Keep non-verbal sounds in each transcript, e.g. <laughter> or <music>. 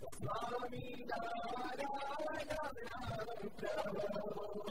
Swami Narayana Prabhu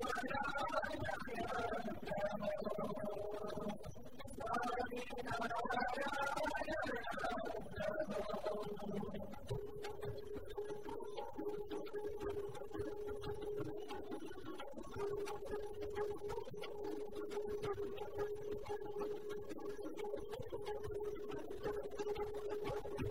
Thank you.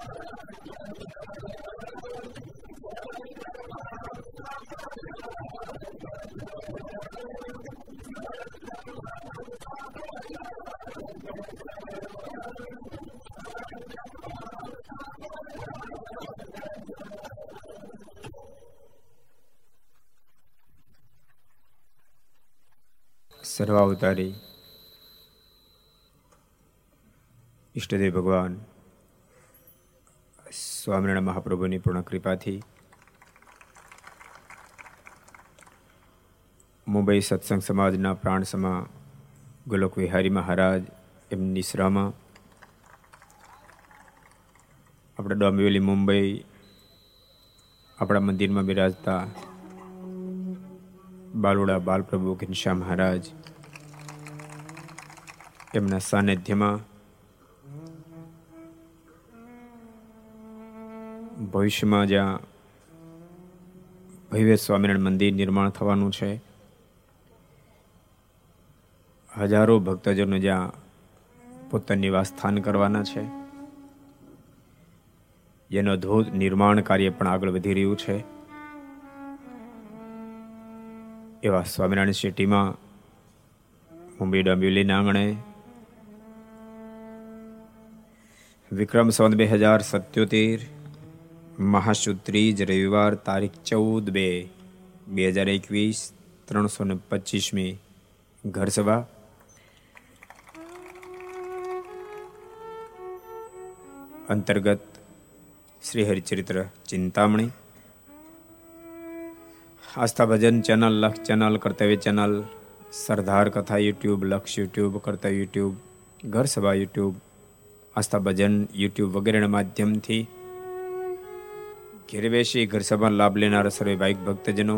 સર્વાવતારી ઈષ્ટદેવ ભગવાન, સ્વામિનારાયણ મહાપ્રભુની પૂર્ણ કૃપાથી મુંબઈ સત્સંગ સમાજના પ્રાણ સમા ગોલોક વિહારી મહારાજ એમની શ્રામાં, આપણે ડોંબિવલી મુંબઈ, આપણા મંદિરમાં બિરાજતા બાલુડા બાલપ્રભુ ઘનશ્યા મહારાજ એમના સાનિધ્યમાં ભવિષ્યમાં જ્યાં ભવ્ય સ્વામિનારાયણ મંદિર નિર્માણ થવાનું છે, હજારો ભક્તજનો જ્યાં પોતાનું નિવાસ સ્થાન કરવાના છે, જેનો ધોધ નિર્માણ કાર્ય પણ આગળ વધી રહ્યું છે. એવા સ્વામિનારાયણ સિટીમાં મુંબઈ ડોંબિવલીના આંગણે વિક્રમ સંવત બે હજાર સત્યોતેર મહાશુ ત્રીજ રવિવાર તારીખ ચૌદ બે બે હજાર એકવીસ, ત્રણસો ને પચીસમી ઘરસભા. અંતર્ગત Shri Haricharitra Chintamani. Aastha Bhajan channel Lakshya channel Kartavya channel, Sardar Katha YouTube, Lakshya YouTube કર્તવ્ય યુટ્યુબ, ઘર સભા યુટ્યુબ, આસ્થા ભજન યુટ્યુબ વગેરેના માધ્યમથી ઘેર બેસી ઘર સભા લાભ લેનારા સર્વે ભાઈક ભક્તજનો,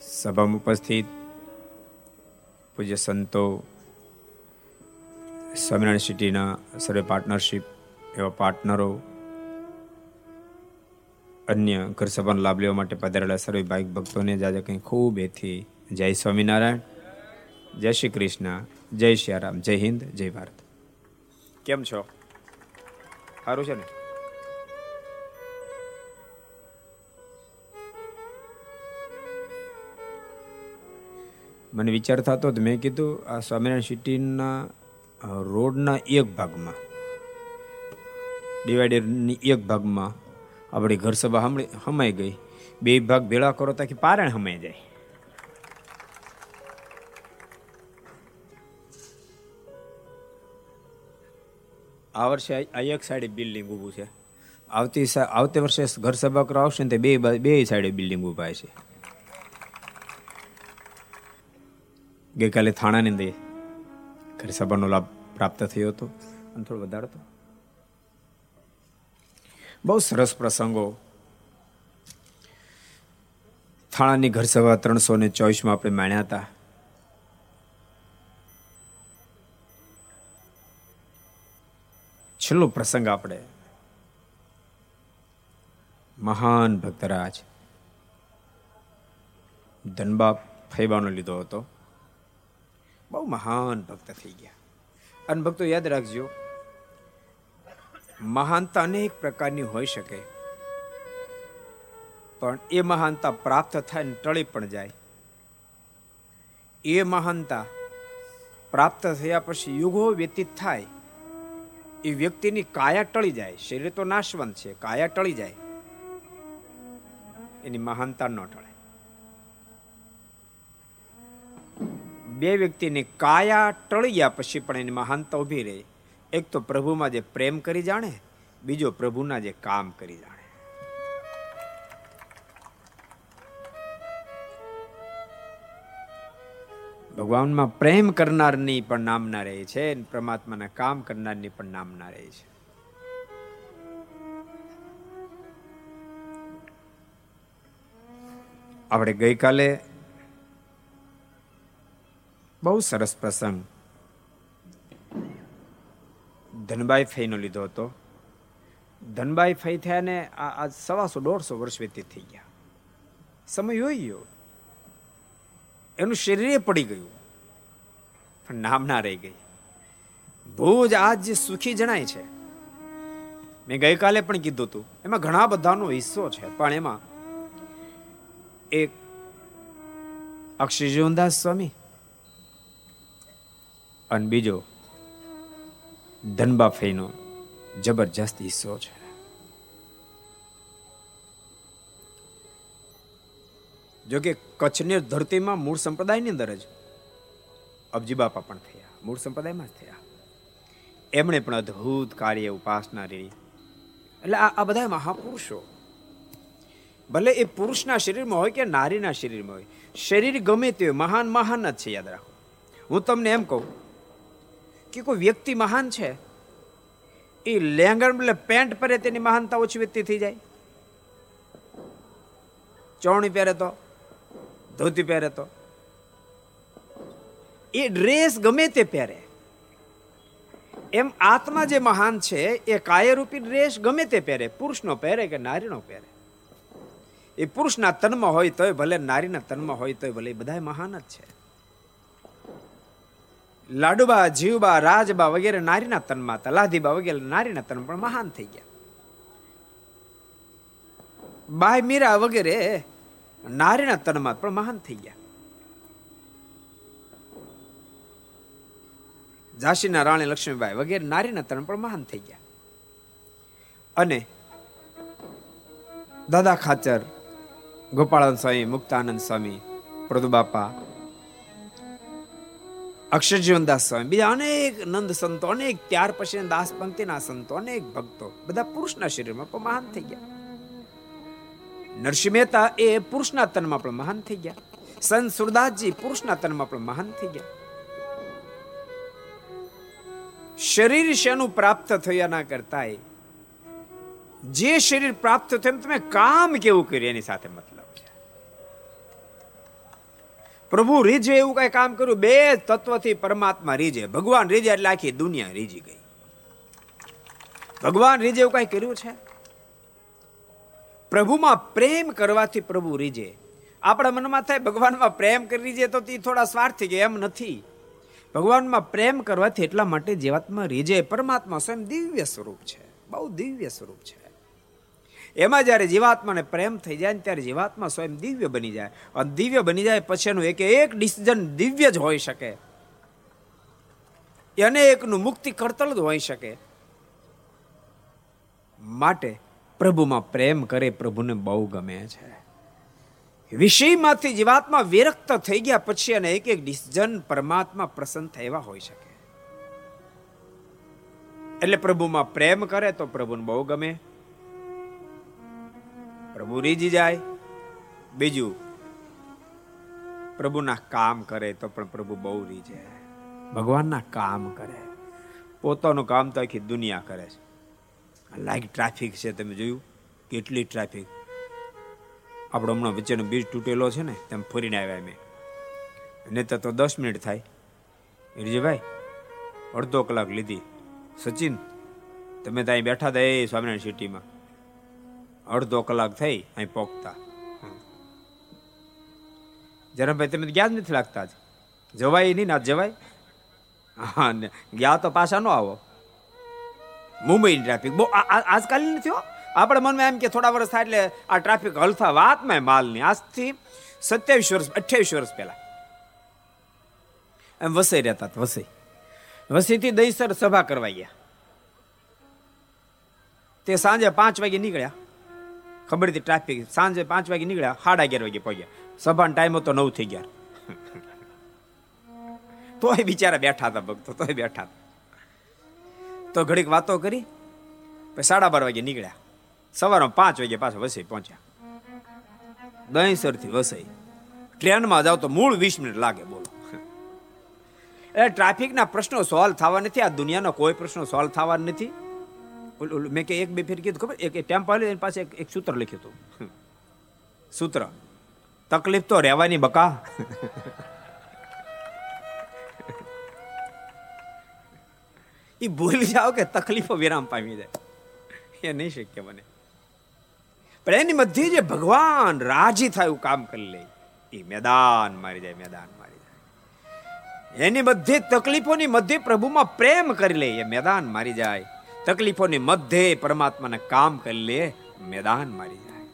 સભામાં ઉપસ્થિત પૂજ્ય સંતો, સ્વામિનારાયણ સિટીના સર્વે પાર્ટનરશીપ એવા પાર્ટનરો અન્ય ઘર સભાનો લાભ લેવા માટે પધારેલા સર્વે ભાઈ ભક્તોને જાજે કંઈ ખૂબ એથી જય સ્વામિનારાયણ, જય શ્રી કૃષ્ણ, જય શ્રી રામ, જય હિન્દ, જય ભારત. કેમ છો? સારું છે ને? મને વિચાર થતો તો મેં કીધું આ સ્વામિનારાયણ સિટીના રોડના એક ભાગમાં ડિવાઈડરની એક ભાગમાં આપણી ઘર સભા હમાઈ ગઈ. બે ભાગ ભેળા કરો તાકી પારણ હમાઈ જાય. આ વર્ષે આ એક સાઈડે બિલ્ડિંગ ઊભું છે. આવતી આવતી વર્ષે ઘર સભા કરવા આવશે ને તે બે બે સાઈડે બિલ્ડિંગ ઊભા છે ગઈકાલે થાણાની અંદર ઘર સભાનો લાભ પ્રાપ્ત થયો હતો. અને થોડો વધારો હતો બહુ સરસ પ્રસંગો. થાણાની ઘર સભા ત્રણસો ને ચોવીસમાં આપણે માણ્યા હતા. છેલ્લો પ્રસંગ આપણે. મહાન ભક્તરાજ. ધનબાપ ફૈબાનો લીધો હતો. બહુ મહાન ભક્ત થઈ ગયા. અને ભક્તો યાદ રાખજો મહાનતા અનેક પ્રકારની હોઈ શકે. પણ એ મહાનતા પ્રાપ્ત થાય ને ટળી પણ જાય. એ મહાનતા પ્રાપ્ત થયા પછી યુગો વ્યતીત થાય. એ વ્યક્તિની કાયા ટળી જાય. શરીર તો નાશવંત છે, કાયા ટળી જાય. એની મહાનતા ન ટળે. બે વ્યક્તિની કાયા ટળી ગયા પછી પણ એની મહાનતા ઊભી રહે. એક તો પ્રભુમાં જે પ્રેમ કરી જાણે, બીજો પ્રભુના જે કામ કરી જાણે. ભગવાનમાં પ્રેમ કરનારની પણ નામના રહે છે પરમાત્માના કામ કરનારની પણ નામના રહે છે. આપણે ગઈકાલે બહુ સરસ પ્રસંગ ધનબાઈ ફઈનો લીધો હતો. ધનબાઈ ફઈ થયા ને આ સવાસો દોઢસો વર્ષ વ્યતીત થઈ ગયા. સમય હોય ગયો. એનું શરીરે પડી ગયું. પણ નામ ના રહી ગઈ. ભુજ આજ જે સુખી જણાય છે. મેં ગઈકાલે પણ કીધું હતું એમાં ઘણા બધાનો હિસ્સો છે, પણ એમાં એક અક્ષયજીવનદાસ સ્વામી અને બીજો ધનબા ફઈનો જબરજસ્ત હિસ્સો છે. જો કે કચ્છની ધરતીમાં મૂળ સંપ્રદાયની અંદર જ અબજી બાપા પણ થયા, મૂળ સંપ્રદાયમાં જ થયા. એમણે પણ અદ્ભુત કાર્ય ઉપાસના રહી એટલે આ બધા મહાપુરુષો. ભલે એ પુરુષના શરીરમાં હોય કે નારીના શરીરમાં હોય, શરીર ગમે તે મહાન મહાન જ છે, યાદ રાખો. હું તમને એમ કહું કે કોઈ વ્યક્તિ મહાન છે? એ લેંગણ એટલે પેન્ટ પહેરે તેની મહાનતા ઓછી વ્યક્તિ થઈ જાય. ચોણી પહેરે તો, ધોતી પહેરે તો. એ ડ્રેસ ગમે તે પહેરે. એમ આત્મા જે મહાન છે, એ કાયરૂપી ડ્રેસ ગમે તે પહેરે. પુરુષનો પહેરે કે નારીનો પહેરે. એ પુરુષના તનમાં હોય તોય ભલે, નારીના તનમાં હોય તોય ભલે બધા મહાન જ છે. લાડુબા, જીવબા, રાજબા વગેરે નારીના તનમાં હતા. લાધીબા વગેરે નારીના તન પણ મહાન થઈ ગયા. બાય મીરા વગેરે નારીના તનમાં પણ મહાન થઈ ગયા. ઝાંસીના રાણી લક્ષ્મીબાઈ વગેરે નારીના તન પણ મહાન થઈ ગયા. અને દાદા ખાચર ગોપાળન સ્વામી, મુક્તાનંદ સ્વામી, પ્રદુબાપા અક્ષરજીવનદાસ સ્વામી. બીજા અનેક નંદ સંતો, અનેક ત્યાર પછી દાસપંથીના સંતો, અનેક ભક્તો, બધા પુરુષના શરીરમાં પણ મહાન થઈ ગયા. નરસિંહ મહેતા એ પુરુષના તનમાં પણ મહાન થઈ ગયા. સંત સુરદાસજી પુરુષના તનમાં પણ મહાન થઈ ગયા. શરીર શેનું પ્રાપ્ત થયા ના કરતા જે શરીર પ્રાપ્ત થયું તમે કામ કેવું કર્યું એની સાથે મતલબ? પ્રભુ રીજે એવું કઈ કામ કર્યું? બે તત્વથી પરમાત્મા રીજે. ભગવાન રીજે એટલે આખી દુનિયા રીજી ગઈ. ભગવાન રીજે એવું કઈ કર્યું છે? પ્રભુમાં પ્રેમ કરવાથી પ્રભુ રીજે. આપણા મનમાં થાય ભગવાનમાં પ્રેમ કરી જઈએ તો તે થોડા સ્વાર્થી કે એમ નથી. ભગવાનમાં પ્રેમ કરવાથી એટલા માટે જીવાત્મા રીજે. પરમાત્મા સ્વયં દિવ્ય સ્વરૂપ છે. બહુ દિવ્ય સ્વરૂપ છે. એમાં જ્યારે જીવાત્માને પ્રેમ થઈ જાય ને ત્યારે જીવાત્મા સ્વયં દિવ્ય બની જાય. અને દિવ્ય બની જાય પછી એનું એક એક ડિસિઝન દિવ્ય જ હોઈ શકે. અને એકનું મુક્તિ કરતલ જ હોઈ શકે. માટે પ્રભુમાં પ્રેમ કરે, પ્રભુને બહુ ગમે છે. વિષયમાંથી જીવાત્મા વિરક્ત થઈ ગયા પછી અને એક એક ડિસિઝન પરમાત્મા પ્રસન્ન થયા હોઈ શકે. એટલે પ્રભુમાં પ્રેમ કરે તો પ્રભુને બહુ ગમે. પ્રભુ રીજી જાય. બીજું, પ્રભુના કામ કરે તો પણ પ્રભુ બહુ રીજે ભગવાનના કામ કરે. પોતાનું કામ તો આખી દુનિયા કરે છે. લાઈક ટ્રાફિક છે, તમે જોયું? કેટલી ટ્રાફિક? આપણો હમણાં વચ્ચેનો બીજ તૂટેલો છે ને, તેમ ફરીને આવ્યા મેં નહીં તો દસ મિનિટ થાય. રીજીભાઈ અડધો કલાક લીધી. સચિન, તમે ત્યાં બેઠા હતા એ સ્વામિનારાયણ સિટીમાં. અડધો કલાક થઈ અહીં પોકતા જરા ભાઈ તમે ગયા જ નથી લાગતા જ. જવાય નહીં ના જવાય? હા, ને ગયા તો પાછા ન આવો. મુંબઈની ટ્રાફિક બહુ આજકાલ નથી હો. આપણે મનમાં એમ કે થોડા વર્ષ થાય એટલે આ ટ્રાફિક હલતા વાતમાં માલની આજથી સત્યાવીસ વર્ષ, અઠ્યાવીસ વર્ષ પહેલા. એમ વસઈ રહેતા વસઈ. વસીથી દહીસર સભા કરવા ગયા. તે સાંજે પાંચ વાગે નીકળ્યા. ખબર હતી ટ્રાફિક સાંજે પાંચ વાગે નીકળ્યા, સાડા અગિયાર વાગે પહોંચ્યા. સભાનો ટાઈમ હતો નવ થઈ ગયા. તોય બિચારા બેઠા હતા ભક્તો, તોય બેઠા તો ઘડીક વાતો કરી, પછી સાડા બાર વાગે નીકળ્યા. સવારમાં પાંચ વાગે પાછા વસઈ પહોંચ્યા. દહીંસરથી વસઈ. ટ્રેનમાં જાવ તો મૂળ વીસ મિનિટ લાગે, બોલો. એટલે ટ્રાફિકના પ્રશ્નો સોલ્વ થવા નથી, આ દુનિયાનો કોઈ પ્રશ્નો સોલ્વ થવા નથી. મેં કે એક બે ફેર કીધું ખબર? એક ટેમ્પો આવ્યો એની પાસે એક સૂત્ર લખ્યું હતું. સૂત્ર. તકલીફ તો રહેવાની બકા. એ ભૂલી જાઓ કે તકલીફો વિરામ પામી જાય. એ નહીં શક્ય બને પણ એની મધ્ય જે ભગવાન રાજી થાય એવું કામ કરી લે એ મેદાન મારી જાય મેદાન મારી જાય. એની બધી તકલીફોની મધ્ય પ્રભુમાં પ્રેમ કરી લે એ મેદાન મારી જાય. તકલીફોની મધ્ય પરમાત્માને કામ કરી લે, મેદાન મારી જાય.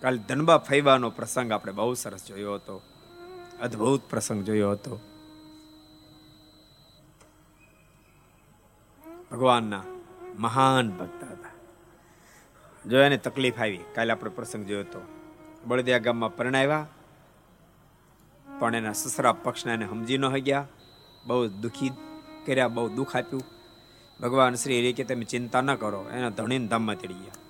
કાલ ધનબા ફૈવાનો પ્રસંગ આપણે બહુ સરસ જોયો હતો. અદ્ભુત પ્રસંગ જોયો હતો. ભગવાનના મહાન ભક્ત હતા. જો એને તકલીફ આવી, કાલે આપણે પ્રસંગ જોયો હતો. બળદિયા ગામમાં પરણાવ્યા, પણ એના સસરા પક્ષને એને સમજી ન ગયા. બહુ દુઃખી કર્યા, બહુ દુઃખ આપ્યું. ભગવાન શ્રી રે કે તમે ચિંતા ન કરો, એના ધણીને ધામમાં ચડી ગયા.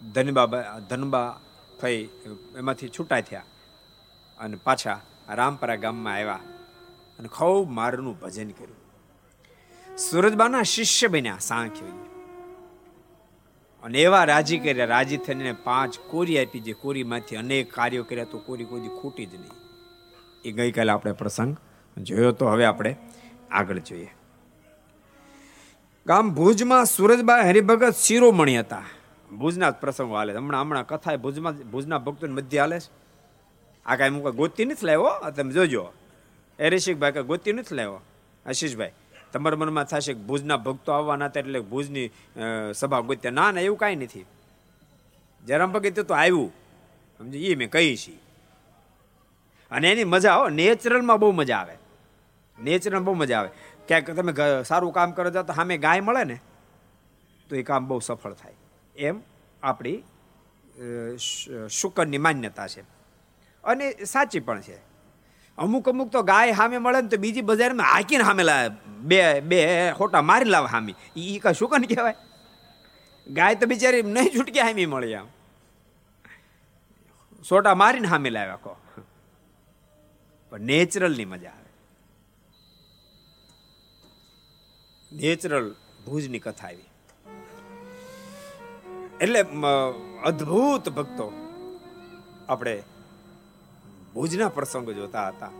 ધનબા ધનબા થઈ એમાંથી છૂટા થયા અને પાછા રામપરા ગામમાં આવ્યા અને ખૂબ મારનું ભજન કર્યું. સુરજબાના શિષ્ય બન્યા સાંખ્ય અને એવા રાજી કર્યા, રાજી થઈને પાંચ કોરી આપી, જે કોરીમાંથી અનેક કાર્યો કર્યા, તો કોરી કોઈ ખૂટી જ નહીં. એ ગઈકાલે આપણે પ્રસંગ જોયો તો હવે આપણે આગળ જોઈએ. ગામ ભુજમાં સુરજબા હરિભગત શિરોમણી હતા. ભુજના જ પ્રસંગો હાલે હમણાં હમણાં કથા ભુજમાં ભુજના ભક્તોની મધ્ય હાલે છે. આ કાંઈ હું ગોતી નથી લાવ્યો? તમે જોજો. એ ઋષિકભાઈ કાંઈ ગોતી નથી લાવ્યો? આશીષભાઈ, તમારા મનમાં થશે કે ભુજના ભક્તો આવવાના હતા એટલે ભુજની સભા ગોત્યા ના ના, એવું કાંઈ નથી. જયરામ ભગત તો આવ્યું. સમજી? એ મેં કહી છીએ અને એની મજા હો, નેચરલમાં બહુ મજા આવે. નેચરલ બહુ મજા આવે. ક્યાંક તમે સારું કામ કરો તો સામે ગાય મળે ને, તો એ કામ બહુ સફળ થાય. એમ આપણી શુકરની માન્યતા છે. અને સાચી પણ છે. અમુક અમુક તો ગાય સામે મળે ને તો બીજી બજારમાં હાકીને સામે બે બે ખોટા મારી લાવે સામી એ કાંઈ શુકન કહેવાય? ગાય તો બિચારી નહીં છૂટકી હામી મળી આમ. સોટા મારીને સામે લાવ્યા કહો. પણ નેચરલની મજા આવે. નેચરલ ભુજની કથા આવી. એટલે અદ્ભુત ભક્તો આપણે ભુજના પ્રસંગો જોતા હતા.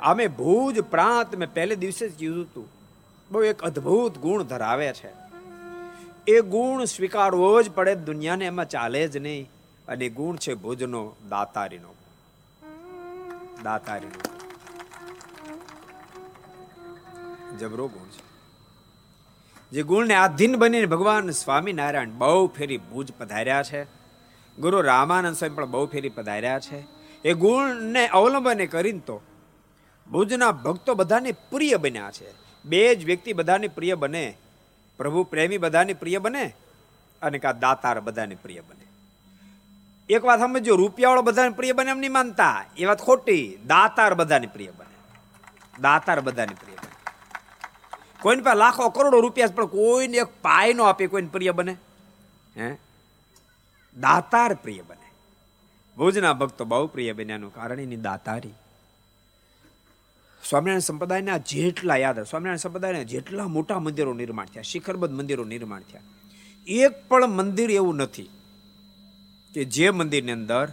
અમે ભુજ પ્રાંત મેં પહેલે દિવસે જ કીધું હતું. બહુ એક અદ્ભુત ગુણ ધરાવે છે. એ ગુણ સ્વીકારવો જ પડે, દુનિયાને એમાં ચાલે જ નહીં. અને ગુણ છે ભુજનો દાતારીનો. દાતારીનો જબરો ગુણ છે. જે ગુણને આધીન બનીને ભગવાન સ્વામિનારાયણ બહુ ફેરી ભુજ પધાર્યા છે. ગુરુ રામાનંદ સ્વામી પણ બહુ ફેરી પધાર્યા છે. એ ગુણને અવલંબને કરીને તો ભુજના ભક્તો બધાને પ્રિય બન્યા છે. બે જ વ્યક્તિ બધાને પ્રિય બને. પ્રભુ પ્રેમી બધાને પ્રિય બને અને કા દાતાર બધાને પ્રિય બને. એક વાત સમજો રૂપિયાવાળો બધાને પ્રિય બને એમ નહીં માનતા. એ વાત ખોટી. દાતાર બધાને પ્રિય બને. દાતાર બધાને પ્રિય બને. કોઈને પાસે લાખો કરોડો રૂપિયા પણ કોઈને એક પાય નો આપે કોઈને પ્રિય બને. હે? દાતાર પ્રિય બને. ભુજના ભક્તો બહુ પ્રિય બન્યાનું કારણ એની દાતારી. સ્વામિનારાયણ સંપ્રદાયના જેટલા યાદ સ્વામિનારાયણ સંપ્રદાયના જેટલા મોટા મંદિરો નિર્માણ થયા, શિખરબદ્ધ મંદિરો નિર્માણ થયા. એક પણ મંદિર એવું નથી. કે જે મંદિરની અંદર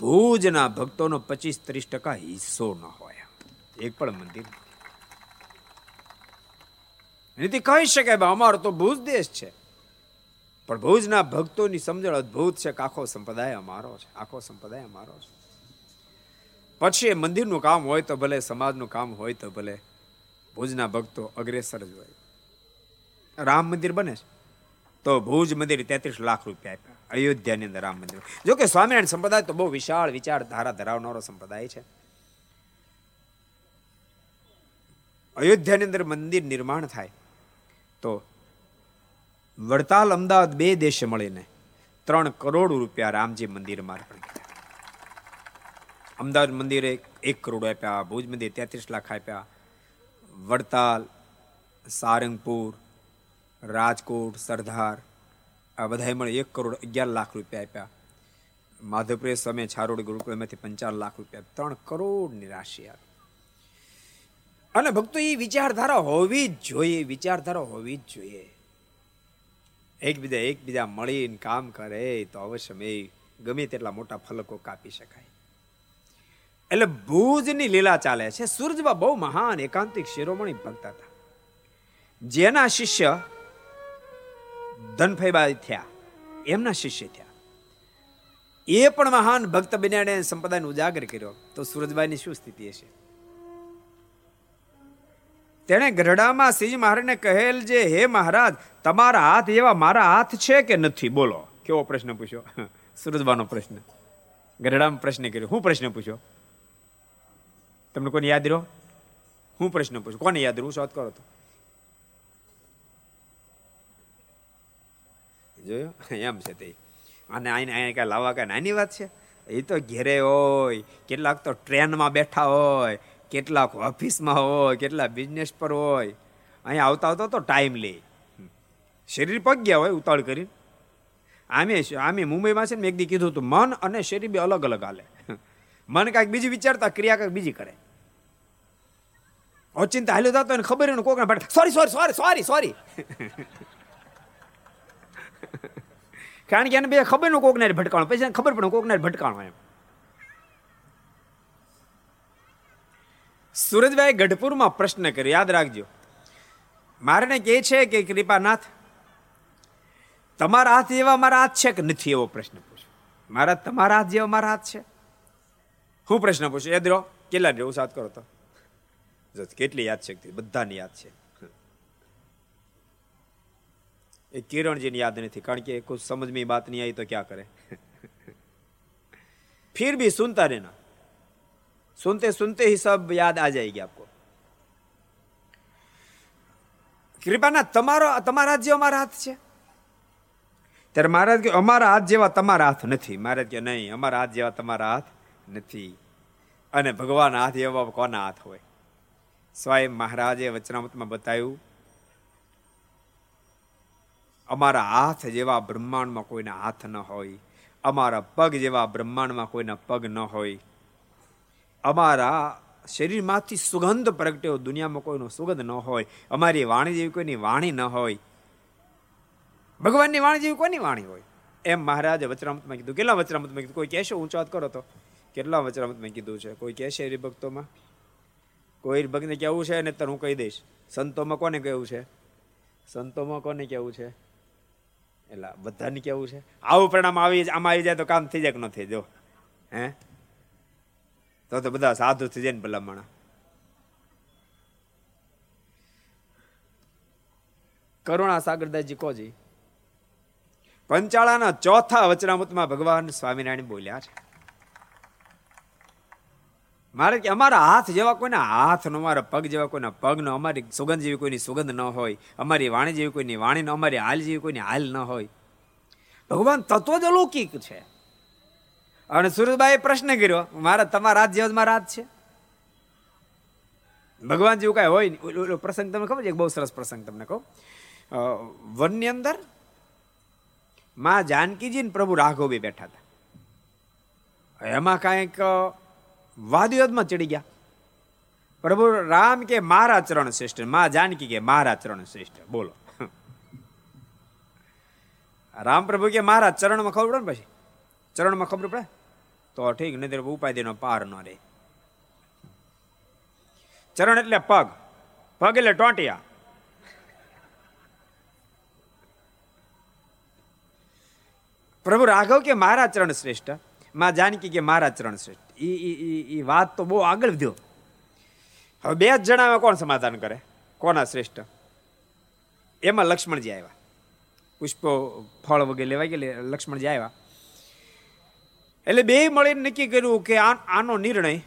ભુજના ભક્તોનો પચીસ ત્રીસ ટકા હિસ્સો ન હોય. એક પણ મંદિર નથી કહી શકાય અમારો તો ભુજ દેશ છે. પણ ભુજના ભક્તોની સમજણ અદભુત છે કે આખો સંપ્રદાય અમારો છે, આખો સંપ્રદાય અમારો છે. પછી એ મંદિરનું કામ હોય તો ભલે, સમાજનું કામ હોય તો ભલે, ભુજના ભક્તો અગ્રેસર જ હોય. રામ મંદિર બને છે. તો ભુજ મંદિર તેત્રીસ લાખ રૂપિયા આપ્યા. અયોધ્યાની અંદર રામ મંદિર. જો કે સ્વામિનારાયણ સંપ્રદાય તો બહુ વિશાળ વિચારધારા ધરાવનારો સંપ્રદાય છે. અયોધ્યાની અંદર મંદિર નિર્માણ થાય તો વડતાલ અમદાવાદ બે દેશે મળીને ત્રણ કરોડ રૂપિયા રામજી મંદિરમાં અર્પણ કર્યા અમદાવાદ મંદિરે એક કરોડ આપ્યા, ભુજ મંદિર તેત્રીસ લાખ આપ્યા, વડતાલ, સારંગપુર, રાજકોટ, સરદાર બધાએ મળે એક કરોડ અગિયાર લાખ રૂપિયા આપ્યા. માધવપ્રિય સ્વામી છારોડ ગુરુકુળમાંથી પંચાવન લાખ રૂપિયા, ત્રણ કરોડની રાશિ આવી. અને ભક્તો એ વિચારધારા હોવી જ જોઈએ, વિચારધારા હોવી જ જોઈએ. એકબીજા એકબીજા મળીને કામ કરે તો અવશ્ય ગમે તેટલા મોટા ફલકો કાપી શકાય. એટલે ભુજની લીલા ચાલે છે. સૂરજબા બહુ મહાન એકાંતિક શિરોમણી ભક્ત હતા. જેના શિષ્ય ધનફૈબા થયા. એમના શિષ્ય થયા. એ પણ મહાન ભક્ત બન્યાને સંપ્રદાયને ઉજાગર કર્યો. તો સુરજભાઈની શું સ્થિતિ હશે? તેણે ગઢડામાં સિંહ મહારાજને કહેલ જે, હે મહારાજ, તમારા હાથ એવા મારા હાથ છે કે નથી? બોલો. કેવો પ્રશ્ન પૂછ્યો? <laughs> સુરજબાનો પ્રશ્ન. ગઢડામાં પ્રશ્ન કર્યો. હું પ્રશ્ન પૂછ્યો? તમને કોને યાદ રહ્યો? હું પ્રશ્ન પૂછ્યો. કોને યાદ રહ્યું? શોધ કરો તો. જોયો? <laughs> એમ છે તે. અને આને અહીંયા કાંઈ લાવવા કાંઈ નાની વાત છે? એ તો ઘેરે હોય, કેટલાક તો ટ્રેનમાં બેઠા હોય, કેટલાક ઓફિસમાં હોય કેટલા બિઝનેસ પર હોય. અહીંયા આવતા આવતા તો ટાઈમ લે. શરીર પગ ગયા હોય ઉતાળ કરીને. આમે આમે મુંબઈમાં છે ને મેં એક દી કીધું હતું, મન અને શરીર બે અલગ અલગ હાલે. <laughs> મન કાંઈક બીજી વિચારતા, ક્રિયા કાંઈક બીજી કરે. ઓચિંતા હાલ્યો થતો એને ખબર એને કોકને sorry sorry sorry sorry sorry કારણ કે એને બે ખબરનું કોકને ભટકાણો. પછી ખબર પડે કોકને ભટકાણો એમ. સુરજભાઈ ગઢપુરમાં પ્રશ્ન કર્યો. યાદ રાખજો. મારે કહે છે કે કૃપાનાથ, તમારા હાથ જેવા મારા હાથ છે કે નથી એવો પ્રશ્ન પૂછ્યો મારા તમારા હાથ જેવા મારા હાથ છે? હું પ્રશ્ન પૂછું? યાદ રહ્યો કેટલા રહ્યો સાત કરો તો? કેટલી યાદ શક્તિ બધાની યાદ છે. એ કિરણજીને યાદ નથી કારણ કે कुछ समझ में बात नहीं आई तो क्या करें फिर भी सुनता रहना सुनते सुनते ही सब याद आ जाएगी आपको કૃપાના તમારો તમારા હાથ જેવા અમારા હાથ છે ત્યારે મહારાજ કે અમારા હાથ જેવા તમારા હાથ નથી મહારાજ કે નહીં અમારા હાથ જેવા તમારા હાથ નથી અને ભગવાન હાથ એવા કોના હાથ હોય સ્વયં મહારાજે વચનામતમાં બતાવ્યું અમારા હાથ જેવા બ્રહ્માંડમાં કોઈના હાથ ન હોય, અમારા પગ જેવા બ્રહ્માંડમાં કોઈના પગ ન હોય. અમારા શરીરમાંથી સુગંધ પ્રગટ્યો દુનિયામાં કોઈનો સુગંધ ન હોય, અમારી વાણી જેવી કોઈની વાણી ન હોય. ભગવાનની વાણી જેવી કોની વાણી હોય? એમ મહારાજે વચરામતમાં કીધું. કેટલા વચરામતમાં કીધું? કોઈ કહેશો ઊંચો વાત કરો તો? કેટલા વચરામતમાં કીધું છે? કોઈ કહેશે હરિભક્તોમાં? કોઈ ભક્તને કેવું છે? ને હું કહી દઈશ. સંતોમાં કોને કેવું છે? સંતોમાં કોને કેવું છે? એટલે બધાને કેવું છે? આવું પરિણામ આવી આમાં આવી જાય તો કામ થઈ જાય કે ન થઈ જો, હે? તો તો બધા સાધુ થઈ જાય ને ભલા માણા કરુણા સાગરદાસજી કોજી પંચાળાના ચોથા વચનામૃતમાં ભગવાન સ્વામિનારાયણ બોલ્યા છે. મારે કે અમારા હાથ જેવા કોઈના હાથ નો, અમારા પગ જેવા કોઈના પગ નો, અમારી સુગંધ જેવી કોઈની સુગંધ ન હોય, અમારી વાણી જેવી કોઈની વાણી ન, અમારી હાલ જેવી કોઈની હાલ ન હોય. ભગવાન તત્વ જ અલૌકિક છે. અને સુરતબાઈ પ્રશ્ન કર્યો, મારા, તમારા હાથ જેવા મારા હાથ છે? ભગવાન જેવું કાંઈ હોય નહીં. પ્રસંગ તમને ખબર છે? બહુ સરસ પ્રસંગ તમને કહું. વનની અંદરમાં જાનકીજી ને પ્રભુ બી બેઠા હતા. એમાં કાંઈક વાદવિવાદમાં ચડી ગયા. પ્રભુ રામ કે મારા ચરણ શ્રેષ્ઠ, મા જાનકી કે મારા ચરણ શ્રેષ્ઠ. બોલો. રામ પ્રભુ કે મારા ચરણમાં ખબર પડે ને પછી? ચરણમાં ખબર પડે? તો ઠીક નહીં ઉપાય દેનો પાર ન રે ચરણ એટલે પગ. પગ એટલે ટોટિયા. પ્રભુ રાઘવ કે મારા ચરણ શ્રેષ્ઠ? માં જાનકી કે મારા ચરણ શ્રેષ્ઠ. એ વાત તો બહુ આગળ વધ્યો. હવે બે જ જણાવે કોણ સમાધાન કરે? કોના શ્રેષ્ઠ? એમાં લક્ષ્મણજી આવ્યા. પુષ્પો, ફળ વગેરે લેવા ગયા લક્ષ્મણજી આવ્યા. એટલે બે મળીને નક્કી કર્યું કે આનો નિર્ણય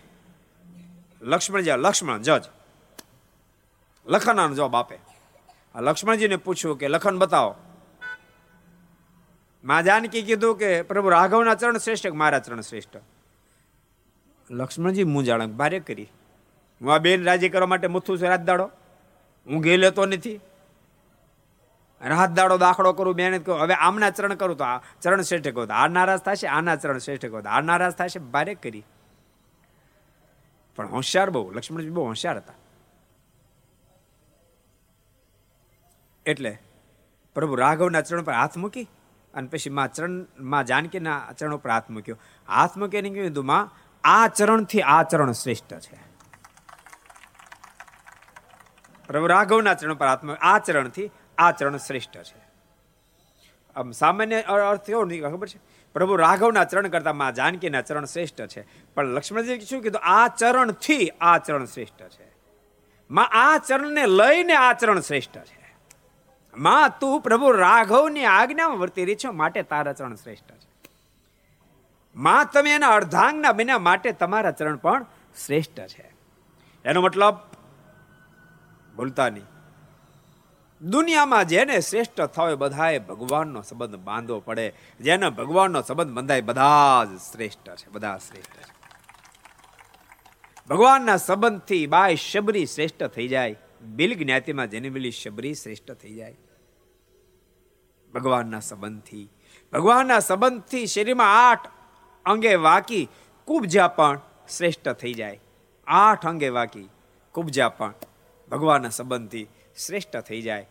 લક્ષ્મણજી લક્ષ્મણ, જજ. લખન આનો જવાબ આપે. લક્ષ્મણજીને પૂછ્યું કે લખન બતાવો. મા જાનકી કીધું કે, પ્રભુ, રાઘવના ચરણ શ્રેષ્ઠ કે મારા ચરણ શ્રેષ્ઠ? લક્ષ્મણજી મૂંઝાણ ભારે કરી. હું આ બેન રાજી કરવા માટે મુથું છે, રાત દાડો. હું ઘે લેતો નથી. રાત દાડો દાખલો કરું મહેનત કરું હવે આમના ચરણ કરું તો આ ચરણ શ્રેષ્ઠ કહું આ નારાજ થશે, આના ચરણ શ્રેષ્ઠ કહું આ નારાજ થશે, ભારે કરી. પણ હોશિયાર બહુ, લક્ષ્મણજી બહુ હોશિયાર હતા. એટલે પ્રભુ રાઘવના ચરણ પર હાથ મૂકી અને પછી માં ચરણ, માં જાનકીના ચરણ ઉપર હાથ મૂક્યો. હાથ મૂકીને કીધું માં આ ચરણથી આ ચરણ શ્રેષ્ઠ છે. પ્રભુ રાઘવના ચરણ પર હાથ આ ચરણથી આ ચરણ શ્રેષ્ઠ છે. આમ સામાન્ય અર્થ કેવો નહીં ખબર છે? પ્રભુ રાઘવના ચરણ કરતા માં જાનકીના ચરણ શ્રેષ્ઠ છે. પણ લક્ષ્મણજી શું કીધું? આ ચરણથી આ ચરણ શ્રેષ્ઠ છે. માં આ ચરણને લઈને આ ચરણ શ્રેષ્ઠ છે. માં, તું પ્રભુ રાઘવની આજ્ઞામાં વર્તી રહી છો, માટે તારા ચરણ શ્રેષ્ઠ છે. માં, તમે એના અર્ધાંગના બન્યા માટે તમારા ચરણ પણ શ્રેષ્ઠ છે. એનો મતલબ ભૂલતા નહીં. દુનિયામાં જેને શ્રેષ્ઠ થાય બધાએ ભગવાનનો સંબંધ બાંધવો પડે. જેને ભગવાનનો સંબંધ બંધાય બધા જ શ્રેષ્ઠ છે, બધા શ્રેષ્ઠ છે. ભગવાનના સંબંધથી બાય શબરી શ્રેષ્ઠ થઈ જાય. બિલ જ્ઞાતિમાં જન્મેલી શબરી શ્રેષ્ઠ થઈ જાય. ભગવાનના સંબંધથી. ભગવાનના સંબંધથી શરીરમાં આઠ અંગે વાકી કુબજા પણ શ્રેષ્ઠ થઈ જાય. આઠ અંગે વાકી કુબજા પણ ભગવાનના સંબંધથી શ્રેષ્ઠ થઈ જાય.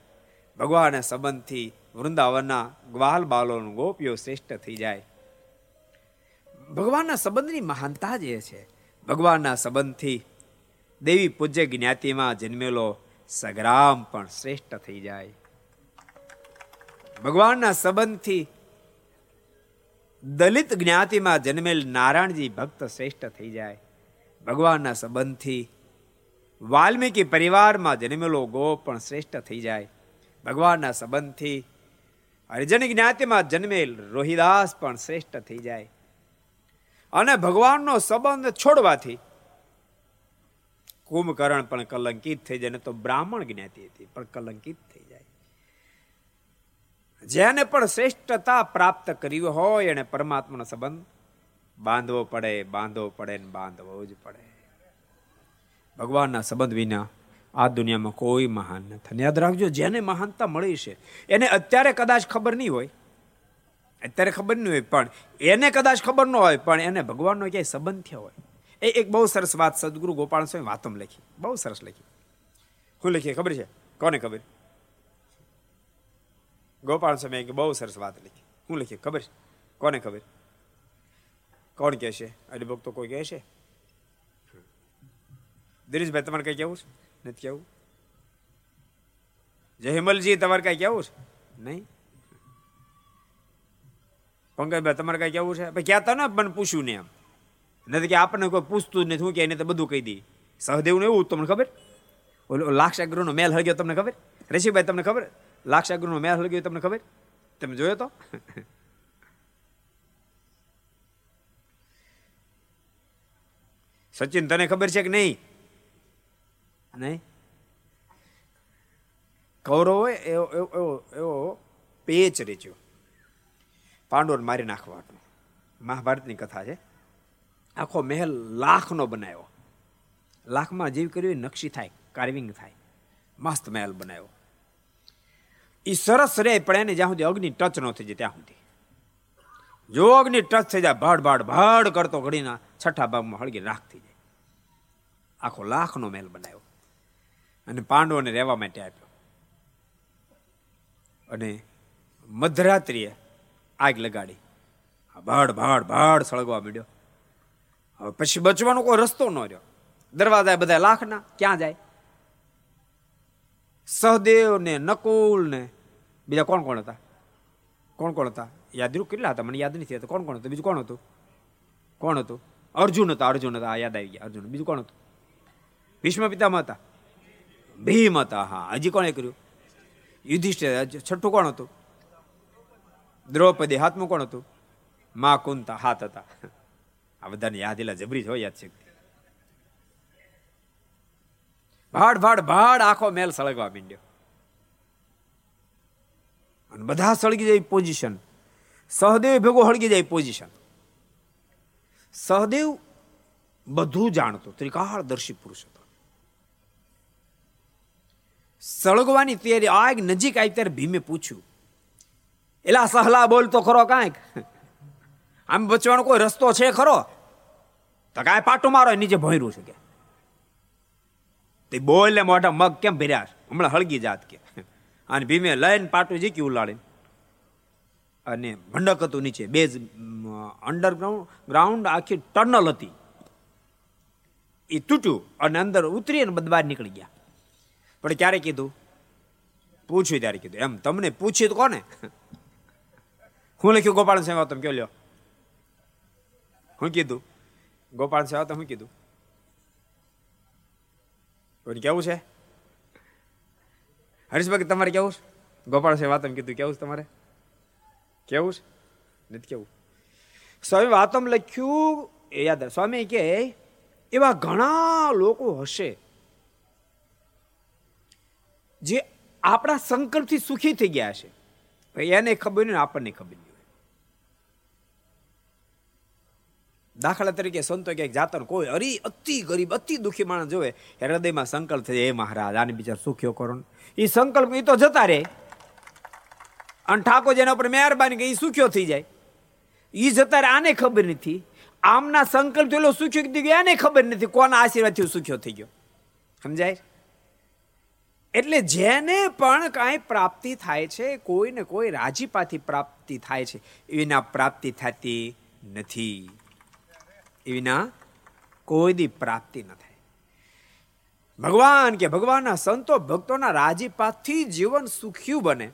ભગવાનના સંબંધથી વૃંદાવનના ગ્વાલ બાલોનું ગોપીઓ શ્રેષ્ઠ થઈ જાય. ભગવાનના સંબંધની મહાનતા જ એ છે. ભગવાનના સંબંધથી દેવી પૂજ્ય જ્ઞાતિમાં જન્મેલો સગ્રામ પણ શ્રેષ્ઠ થઈ જાય. ભગવાનના સંબંધથી દલિત જ્ઞાતિમાં જન્મેલ નારાયણજી ભક્ત શ્રેષ્ઠ થઈ જાય. ભગવાનના સંબંધથી વાલ્મીકી પરિવારમાં જન્મેલો ગોપ પણ શ્રેષ્ઠ થઈ જાય. ભગવાનના સંબંધથી હરિજન જ્ઞાતિમાં જન્મેલ રોહિદાસ પણ શ્રેષ્ઠ થઈ જાય. અને ભગવાનનો સંબંધ છોડવાથી કુંભકર્ણ પણ કલંકિત થઈ જાય તો બ્રાહ્મણ જ્ઞાતિ હતી, પણ કલંકિત જેને પણ શ્રેષ્ઠતા પ્રાપ્ત કરી હોય એને પરમાત્માનો સંબંધ. બાંધવો પડે બાંધવો પડે ને બાંધવો જ પડે. ભગવાનના સંબંધ વિના આ દુનિયામાં કોઈ મહાન નથી. યાદ રાખજો, જેને મહાનતા મળી છે, એને અત્યારે કદાચ ખબર નહીં હોય. અત્યારે ખબર નહીં હોય, પણ એને કદાચ ખબર ન હોય, પણ એને ભગવાનનો ક્યાંય સંબંધ થયો હોય. એ એક બહુ સરસ વાત સદગુરુ ગોપાલ સ્વામી વાતમ લખી. બહુ સરસ લખી. શું લખી ખબર છે? કોને ખબર? ગોપાલ સ્વામી બહુ સરસ વાત લખી. હું લખી, ખબર કોને ખબર? કોણ કહેશે હરિભક્તો કોઈ કહેશે દિનેશભાઈ, તમારે કઈ કેવું છે? નથી કેવું જયમલજી તમારે કઈ કેવું છે? નહીં. પંકજભાઈ, તમારે કઈ કેવું છે? ભાઈ, ક્યાં ને, મને પૂછ્યું ને એમ. નથી કે આપણને કોઈ પૂછતું જ નથી, હું કે એને તો બધું કહી દઈ સહદેવનું એવું તમને ખબર? ઓલો લાક્ષાગૃહનો મેલ હળગ્યો, તમને ખબર? રશીભાઈ તમને ખબર? લાક્ષાગૃહનો મેળ લગ્યો તમને ખબર? તમે જોયો તો? સચિન, તને ખબર છે કે નહીં? નહીં? કૌરવો એવો એવો એવો પેચ રેચ્યો. પાંડવોને મારી નાખવાનો મહાભારતની કથા છે. આખો મહેલ લાખનો બનાવ્યો. લાખમાં જીવ કર્યું નકશી થાય કાર્વિંગ થાય. મસ્ત મહેલ બનાવ્યો. એ સરસ રે, પણ એને જ્યાં સુધી અગ્નિ ટચ ન થઈ જાય, ત્યાં સુધી. જો અગ્નિ ટચ થઈ જાય, ભાડ ભાડ ભાડ કરતો ઘડીના છઠ્ઠા ભાગમાં હળગી રાખ થઈ જાય. આખો લાખનો મહેલ બનાવ્યો. અને પાંડવોને રહેવા માટે આપ્યો. અને મધરાત્રિએ આગ લગાડી. ભાડ ભાડ ભાડ સળગવા માંડ્યો. હવે પછી બચવાનો કોઈ રસ્તો ન રહ્યો. દરવાજા બધા લાખના, ક્યાં જાય? સહદેવ ને નકુલ ને બીજા કોણ કોણ હતા? કોણ કોણ હતા? યાદરૂપ કેટલા હતા? મને યાદ નથી કોણ કોણ હતું? બીજું કોણ હતું? કોણ હતું? અર્જુન હતા અર્જુન હતા. યાદ આવી ગયા, અર્જુન. બીજું કોણ હતું? ભીષ્મ પિતામાં હતા. ભીમ હતા, હા. હજી કોણે કર્યું? યુધિષ્ઠિર. છઠ્ઠું કોણ હતું? દ્રૌપદી. હાથમાં કોણ હતું? મા કુંતા. હાથ હતા. આ બધાને યાદ એલા જબરી જ હોય, યાદ શક્તિ. ભાડ ભાડ ભાડ આખો મેલ સળગવા માંડ્યો. અને બધા સળગી જાય પોઝિશન. સહદેવ ભેગો સળગી જાય પોઝિશન. સહદેવ બધું જાણતો ત્રિકાળ દર્શી પુરુષ હતો. સળગવાની તૈયારી આગ નજીક આવી ત્યારે ભીમે પૂછ્યું, એલા સહલા બોલતો ખરો કાંઈક? આમ બચવાનો કોઈ રસ્તો છે ખરો? તો કાંઈ પાટું મારો નીચે ભોયરું છે કે? તે બોલે મોઢા મગ કેમ ભર્યા હમણાં હળગી જાત કે. અને ભીમે લઈને પાટું જીક્યું ઉલાડીને અને ભંડક હતું નીચે. બે અંડરગ્રાઉન્ડ ગ્રાઉન્ડ આખી ટનલ હતી. એ તૂટ્યું અને અંદર ઉતરી અને બધા બહાર નીકળી ગયા. પણ ક્યારે કીધું? પૂછ્યું ત્યારે કીધું. એમ તમને પૂછ્યું તો કોને? હું લખ્યું ગોપાલ સેવા તમે કયો લ્યો? હું કીધું? ગોપાલ સેવા તમે કીધું? કોઈને કેવું છે? હરીશભાઈ, તમારે કેવું છે? ગોપાલ સાહેબ વાતમ કીધું. કેવું છે તમારે? કેવું છે? નથી કેવું. સ્વામી વાતમ લખ્યું, એ યાદ સ્વામી કે એવા ઘણા લોકો હશે જે આપણા સંકલ્પથી સુખી થઈ ગયા છે. એને ખબર નહીં આપણને ખબર નહીં હોય દાખલા તરીકે સંતો ક્યાંક જાતર કોઈ અરી અતિ ગરીબ, અતિ દુઃખી માણસ જોવે હૃદયમાં સંકલ્પ થઈ એ મહારાજ, આને બિચાર સુખ્યો કરો એ સંકલ્પ એ તો જતા રહે. અને ઠાકોર જેના ઉપર મહેરબાની કે એ સુખ્યો થઈ જાય? એ જતા રહે, આને ખબર નથી. આમના સંકલ્પ થયેલો સુખ્યો થઈ ગયો? આને ખબર નથી કોના આશીર્વાદથી સુખ્યો થઈ ગયો. સમજાય? એટલે જેને પણ કાંઈ પ્રાપ્તિ થાય છે, કોઈને કોઈ રાજીપાથી પ્રાપ્તિ થાય છે, એના પ્રાપ્તિ થતી નથી. એના કોઈ દી પ્રાપ્તિ ન થાય. ભગવાન કે ભગવાનના સંતો ભક્તોના રાજીપાથી જીવન સુખ્યું બને.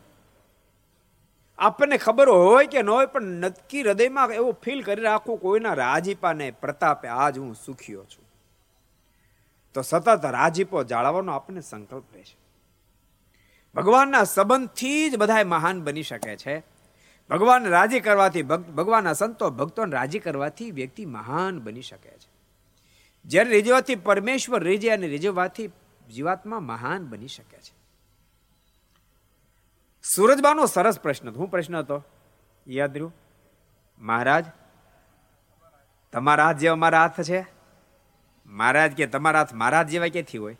આપણને ખબર હોય કે ન હોય, પણ નક્કી હૃદયમાં એવો ફીલ કરી રાખવું કોઈના રાજીપાને પ્રતાપે આજ હું સુખ્યો છું. તો સતત રાજીપો જાળવવાનો આપણને સંકલ્પ રહે છે ભગવાનના સંબંધથી જ બધા મહાન બની શકે છે. ભગવાન રાજી કરવાથી ભગવાનના સંતો ભક્તોને રાજી કરવાથી વ્યક્તિ મહાન બની શકે છે. જ્યારે રીઝવાથી પરમેશ્વર રીજે અને રીઝવાથી જીવાત્મા મહાન બની શકે છે. સુરજબાનો સરસ પ્રશ્ન હું પ્રશ્ન હતો? યાદ રહ્યું? મહારાજ, તમારા હાથ જેવા મારા હાથ છે? મહારાજ કે તમારા હાથ હાથ જેવા ક્યાંથી હોય?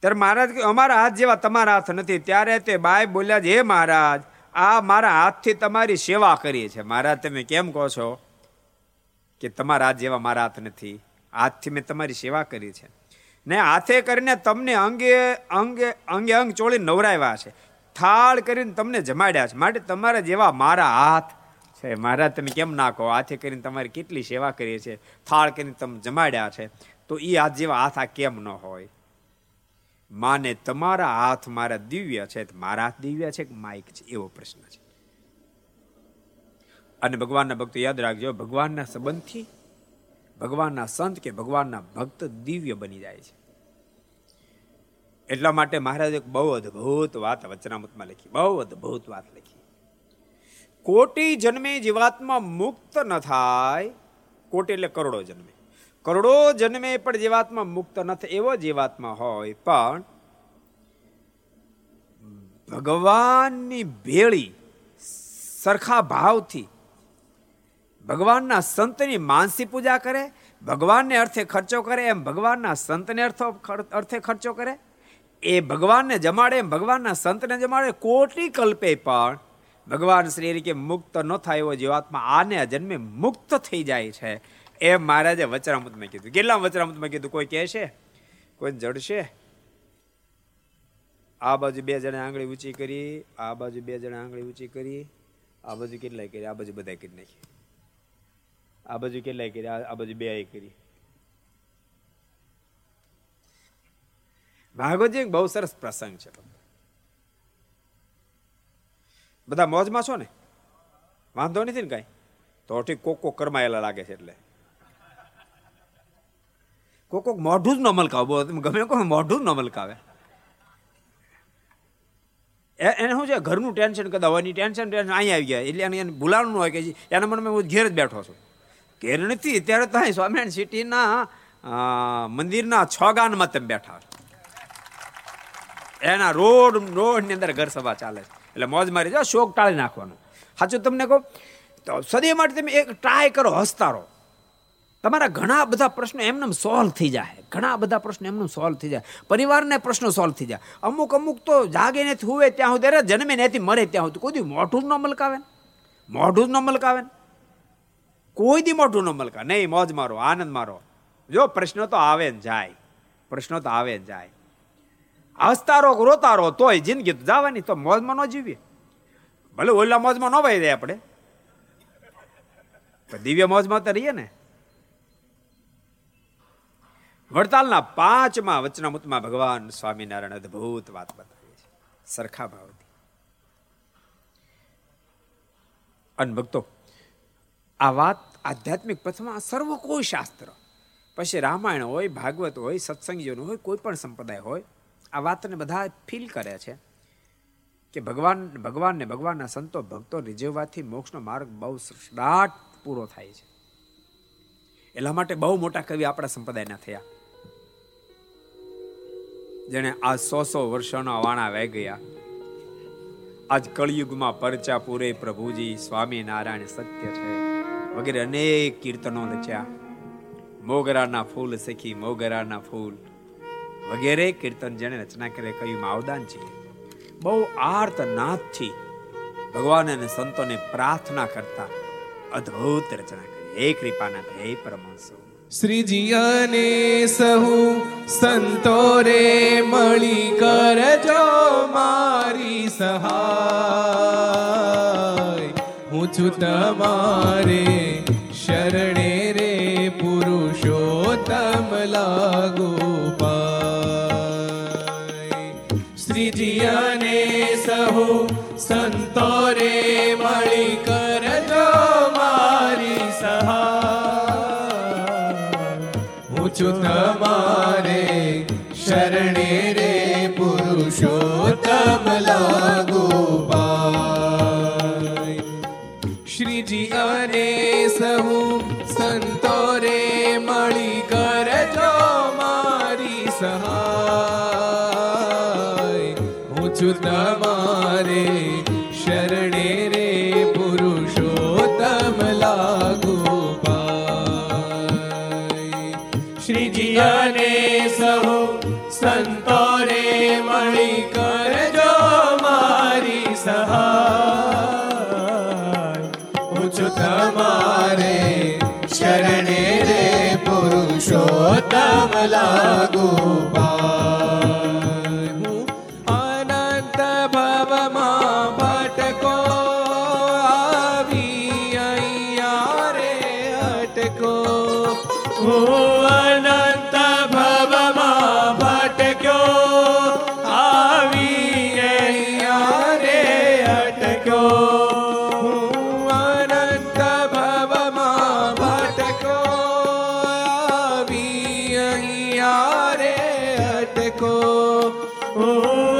ત્યારે મહારાજ કે અમારા હાથ જેવા તમારા હાથ નથી. ત્યારે તે બાય બોલ્યા છે, હે મહારાજ, આ મારા હાથથી તમારી સેવા કરીએ છે. મહારાજ, તમે કેમ કહો છો કે તમારા હાથ જેવા મારા હાથ નથી? હાથથી મેં તમારી સેવા કરી છે. ને હાથે કરીને તમને અંગે અંગે અંગે અંગ ચોળી નવરાવ્યા છે. થાળ કરીને તમને જમાડ્યા છે. માટે તમારા જેવા મારા હાથ છે. મહારાજ, તમે કેમ ના કહો? હાથે કરીને તમારી કેટલી સેવા કરીએ છે. થાળ કરીને તમે જમાડ્યા છે. તો એ હાથ જેવા હાથ આ કેમ ન હોય? માને તમારા હાથ મારા દિવ્ય છે મારા હાથ દિવ્ય છે કે માઇક છે? એવો પ્રશ્ન છે. અને ભગવાનના ભક્તો યાદ રાખજો, ભગવાનના સંબંધથી, ભગવાનના સંત કે ભગવાનના ભક્ત દિવ્ય બની જાય છે. એટલા માટે મહારાજે બહુ અદભુત વાત વચનામતમાં લખી, બહુ અદભુત વાત લખી. કોટી જન્મે જીવાત્મા મુક્ત ન થાય, કોટી એટલે કરોડો જન્મે. કરોડો જન્મે પણ જીવાત્મા મુક્ત નથી એવો જીવાત્મા હોય, પણ ભગવાનની ભેળી સરખા ભાવથી ભગવાનના સંતની માનસી પૂજા કરે, ભગવાનને અર્થે ખર્ચો કરે, એમ ભગવાનના સંતને અર્થો અર્થે ખર્ચો કરે, એ ભગવાનને જમાડે, એમ ભગવાનના સંતને જમાડે કોટી કલ્પે પણ ભગવાન શ્રી કે મુક્ત ન થાય એવો જીવાત્મા આને જન્મે મુક્ત થઈ જાય છે. એમ મહારાજે વચરામૃતમાં કીધું. કેટલા વચરામૃતમાં કીધું? કોઈ કહે છે? કોઈ જડશે? આ બાજુ બે જણા આંગળી ઊંચી કરી, આ બાજુ બે જણા આંગળી ઊંચી કરી, આ બાજુ કેટલાય કરી, આ બાજુ બધાય કરી નાખી આ બાજુ કેટલાય કરી, આ બાજુ બે કરી. ભાગવતજી બહુ સરસ પ્રસંગ છે. બધા મોજમાં છો ને? વાંધો નથી ને કઈ? તો ઠીક કોક કોક કરમાયેલા લાગે છે એટલે. કોક કોક મોઢું જ ન મલકાવે. ગમે કોઈ મોઢું જ ન મલકાવે. એને શું છે, ઘરનું ટેન્શન કદા હોય ટેન્શન ટેન્શન અહીંયા આવી ગયા એટલે એને ભૂલાણું હોય કે એના મનમાં હું ઘેર જ બેઠો છું. ઘેર નથી, ત્યારે તો અહીં સ્વામિનારાયણ સિટીના મંદિરના છ ગાનમાં તમે બેઠા એના રોડ, રોડની અંદર ઘર સભા ચાલે છે. એટલે મોજ મારી જાઓ, શોક ટાળી નાખવાનો. સાચું તમને કહું, તો સદી માટે તમે એક ટ્રાય કરો, હસતા રહો. તમારા ઘણા બધા પ્રશ્નો એમને સોલ્વ થઈ જાય. ઘણા બધા પ્રશ્નો એમને સોલ્વ થઈ જાય. પરિવારને પ્રશ્નો સોલ્વ થઈ જાય. અમુક અમુક તો જાગે નથી હુવે ત્યાં સુધી જન્મે નથી મરે ત્યાં સુધી. કોઈ મોઢું જ ન મલકાવે મોઢું જ ન મલકાવે કોઈ દી મોઢું ન મલકા નહીં, મોજ મારો, આનંદ મારો. જો, પ્રશ્નો તો આવે ને જાય. પ્રશ્નો તો આવે ને જાય. હસતા રહો રોતા રહો તોય જિંદગી તો જવાની, તો મોજમાં ન જીવીએ. ભલે ઓલા મોજમાં ન વહી જાય આપણે. દિવ્ય મોજમાં તો રહીએ ને. વડતાલના પાંચમાં વચનામૃતમાં ભગવાન સ્વામિનારાયણ અદભુત વાત બતાવી છે. સરખા ભાવથી. અને ભક્તો, આ વાત આધ્યાત્મિક પથમાં સર્વ કોઈ શાસ્ત્ર પછી રામાયણ હોય, ભાગવત હોય, સત્સંગીઓનું હોય, કોઈ પણ સંપ્રદાય હોય, આ વાતને બધા ફીલ કરે છે કે ભગવાન, ભગવાનને ભગવાનના સંતો, ભક્તો રીઝવવાથી મોક્ષનો માર્ગ બહુ દાટ પૂરો થાય છે. એટલા માટે બહુ મોટા કવિ આપણા સંપ્રદાયના થયા. જેણે આ સો સો વર્ષોના વાણા વહી ગયા. આજ કળિયુગમાં પરચા પૂરે પ્રભુજી સ્વામિનારાયણ સત્ય છે. વગેરે અનેક કીર્તનો રચ્યા. મોગરાના ફૂલ શીખી, મોગરાના ફૂલ વગેરે કીર્તન જેને રચના કરે, કહ્યું માવદાન છે બહુ આર્ત નાથથી ભગવાન અને સંતોને પ્રાર્થના કરતા અદ્ભુત રચના કરી. હે કૃપાના હે પરમહંસો. શ્રીજી સહુ સંતોરે મળી કરજો મારી સહાય. હું છું તમારે શરણે રે પુરુષોત્તમ લાગુ પાય. શ્રીજી સહુ સંતો શરણે રે પુરુષોત્તમ લાગુ પુરુષોત્તમ લાગુ હું અનંત ભવમાં ભટકો આવી અહીંયા રે અટકો. હું અનંત ભવમાં ભટક્યો આવી અહીંયા રે અટક્યો. હું અનંત ભવમાં ભટક્યો આવી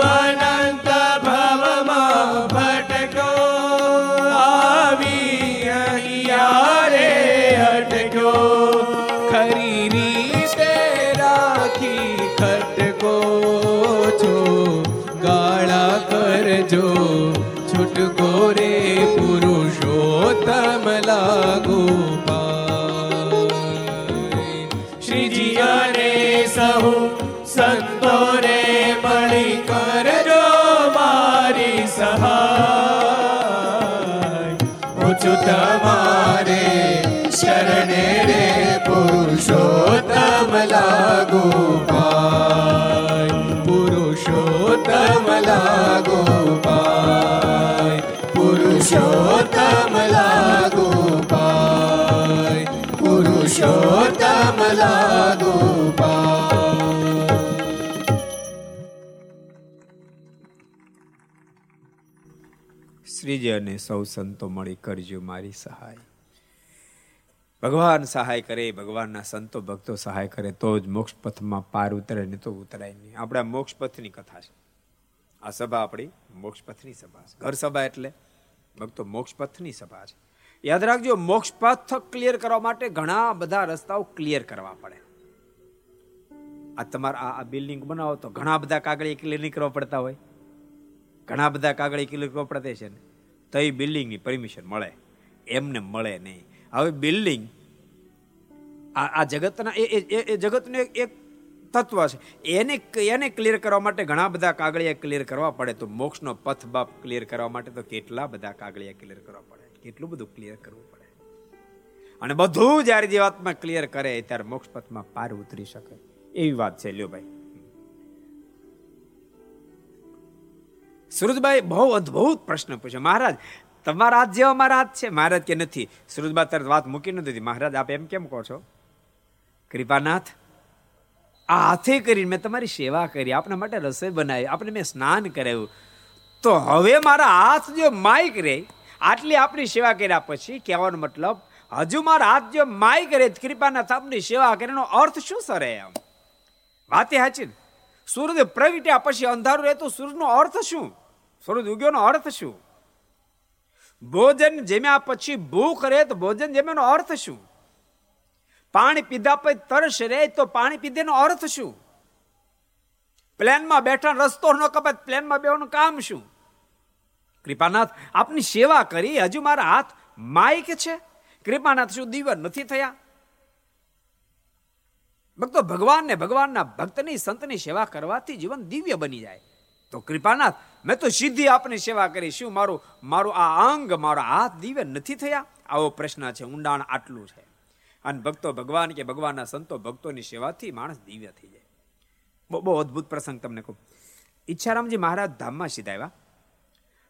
શ્રીજી અને સૌ સંતો મળી કરજો મારી સહાય. ભગવાન સહાય કરે, ભગવાનના સંતો ભક્તો સહાય કરે, તો જ મોક્ષ પથમાં પાર ઉતરે ને તો ઉતરાય નહીં. આપણે મોક્ષ પથની કથા છે. આ સભા આપણી મોક્ષ પથની સભા છે. ઘર સભા એટલે ભક્તો મોક્ષ પથની સભા છે. યાદ રાખજો મોક્ષ પથ ક્લિયર કરવા માટે ઘણા બધા રસ્તાઓ ક્લિયર કરવા પડે. આ તમારે, આ બિલ્ડિંગ બનાવો તો ઘણા બધા કાગળ ક્લિયર નહીં કરવા પડતા હોય. ઘણા બધા કાગળ ક્લિયર કરવા પડતા છે ને. તો એ બિલ્ડિંગની પરમિશન મળે. એમને મળે નહીં. હવે બિલ્ડિંગ આ જગતના, એ જગતનું એક તત્વ છે. એને એને ક્લિયર કરવા માટે ઘણા બધા કાગળિયા ક્લિયર કરવા પડે. તો મોક્ષનો પથ બાપ ક્લિયર કરવા માટે તો કેટલા બધા કાગળિયા ક્લિયર કરવા પડે? કેટલું બધું ક્લિયર કરવું પડે. અને બધું જ્યારે જીવાત્મા ક્લિયર કરે, ત્યારે મોક્ષ પથમાં પાર ઉતરી શકે. એવી વાત છે, લ્યો ભાઈ. સુરજભાઈ બહુ અદ્ભુત પ્રશ્ન પૂછ્યો. મહારાજ, તમારા હાથ જેવા મારા હાથ છે? મહારાજ કે નથી? સુરજભાઈ તરત વાત મૂકી નથી મહારાજ, આપ એમ કેમ કહો છો? કૃપાનાથ, આ હાથે કરીને મેં તમારી સેવા કરી. આપના માટે રસોઈ બનાવી. આપને મેં સ્નાન કરાવ્યું. તો હવે મારા હાથ જો માઇક રે આટલી આપણી સેવા કર્યા પછી કહેવાનો મતલબ, હજુ મારા હાથ જો માય કરે કૃપાના થાપની સેવા કરેનો અર્થ શું સરે એમ? વાતે હાચી સૂરજ પ્રગટ્યા પછી અંધારું રહે તો સૂરજનો અર્થ શું? સૂરજ ઉગ્યોનો અર્થ શું? ભોજન જેમ્યા પછી ભૂખ રહે તો ભોજન જેમ્યાનો અર્થ શું? પાણી પીધા પછી તરસ રહે તો પાણી પીધેનો અર્થ શું? પ્લેનમાં બેઠા રસ્તો ન કપાય પ્લેનમાં બેવાનું કામ શું? કૃપાનાથ, આપની સેવા કરી, હજુ મારા હાથ માઇક છે. કૃપાનાથ શું દિવ્ય નથી થયા? ભક્તો, ભગવાનને, ભગવાનના ભક્તની, સંતની સેવા કરવાથી જીવન દિવ્ય બની જાય. તો કૃપાનાથ, મેં તો સીધી આપની સેવા કરી. શું મારું મારું આ અંગ, મારો હાથ દિવ્ય નથી થયા? આવો પ્રશ્ન છે, ઊંડાણ આટલું છે. અને ભક્તો, ભગવાન કે ભગવાનના સંતો ભક્તોની સેવાથી માણસ દિવ્ય થઈ જાય. બહુ બહુ અદભુત પ્રસંગ તમને કહું. ઈચ્છારામજી મહારાજ ધામમાં સીધા આવ્યા.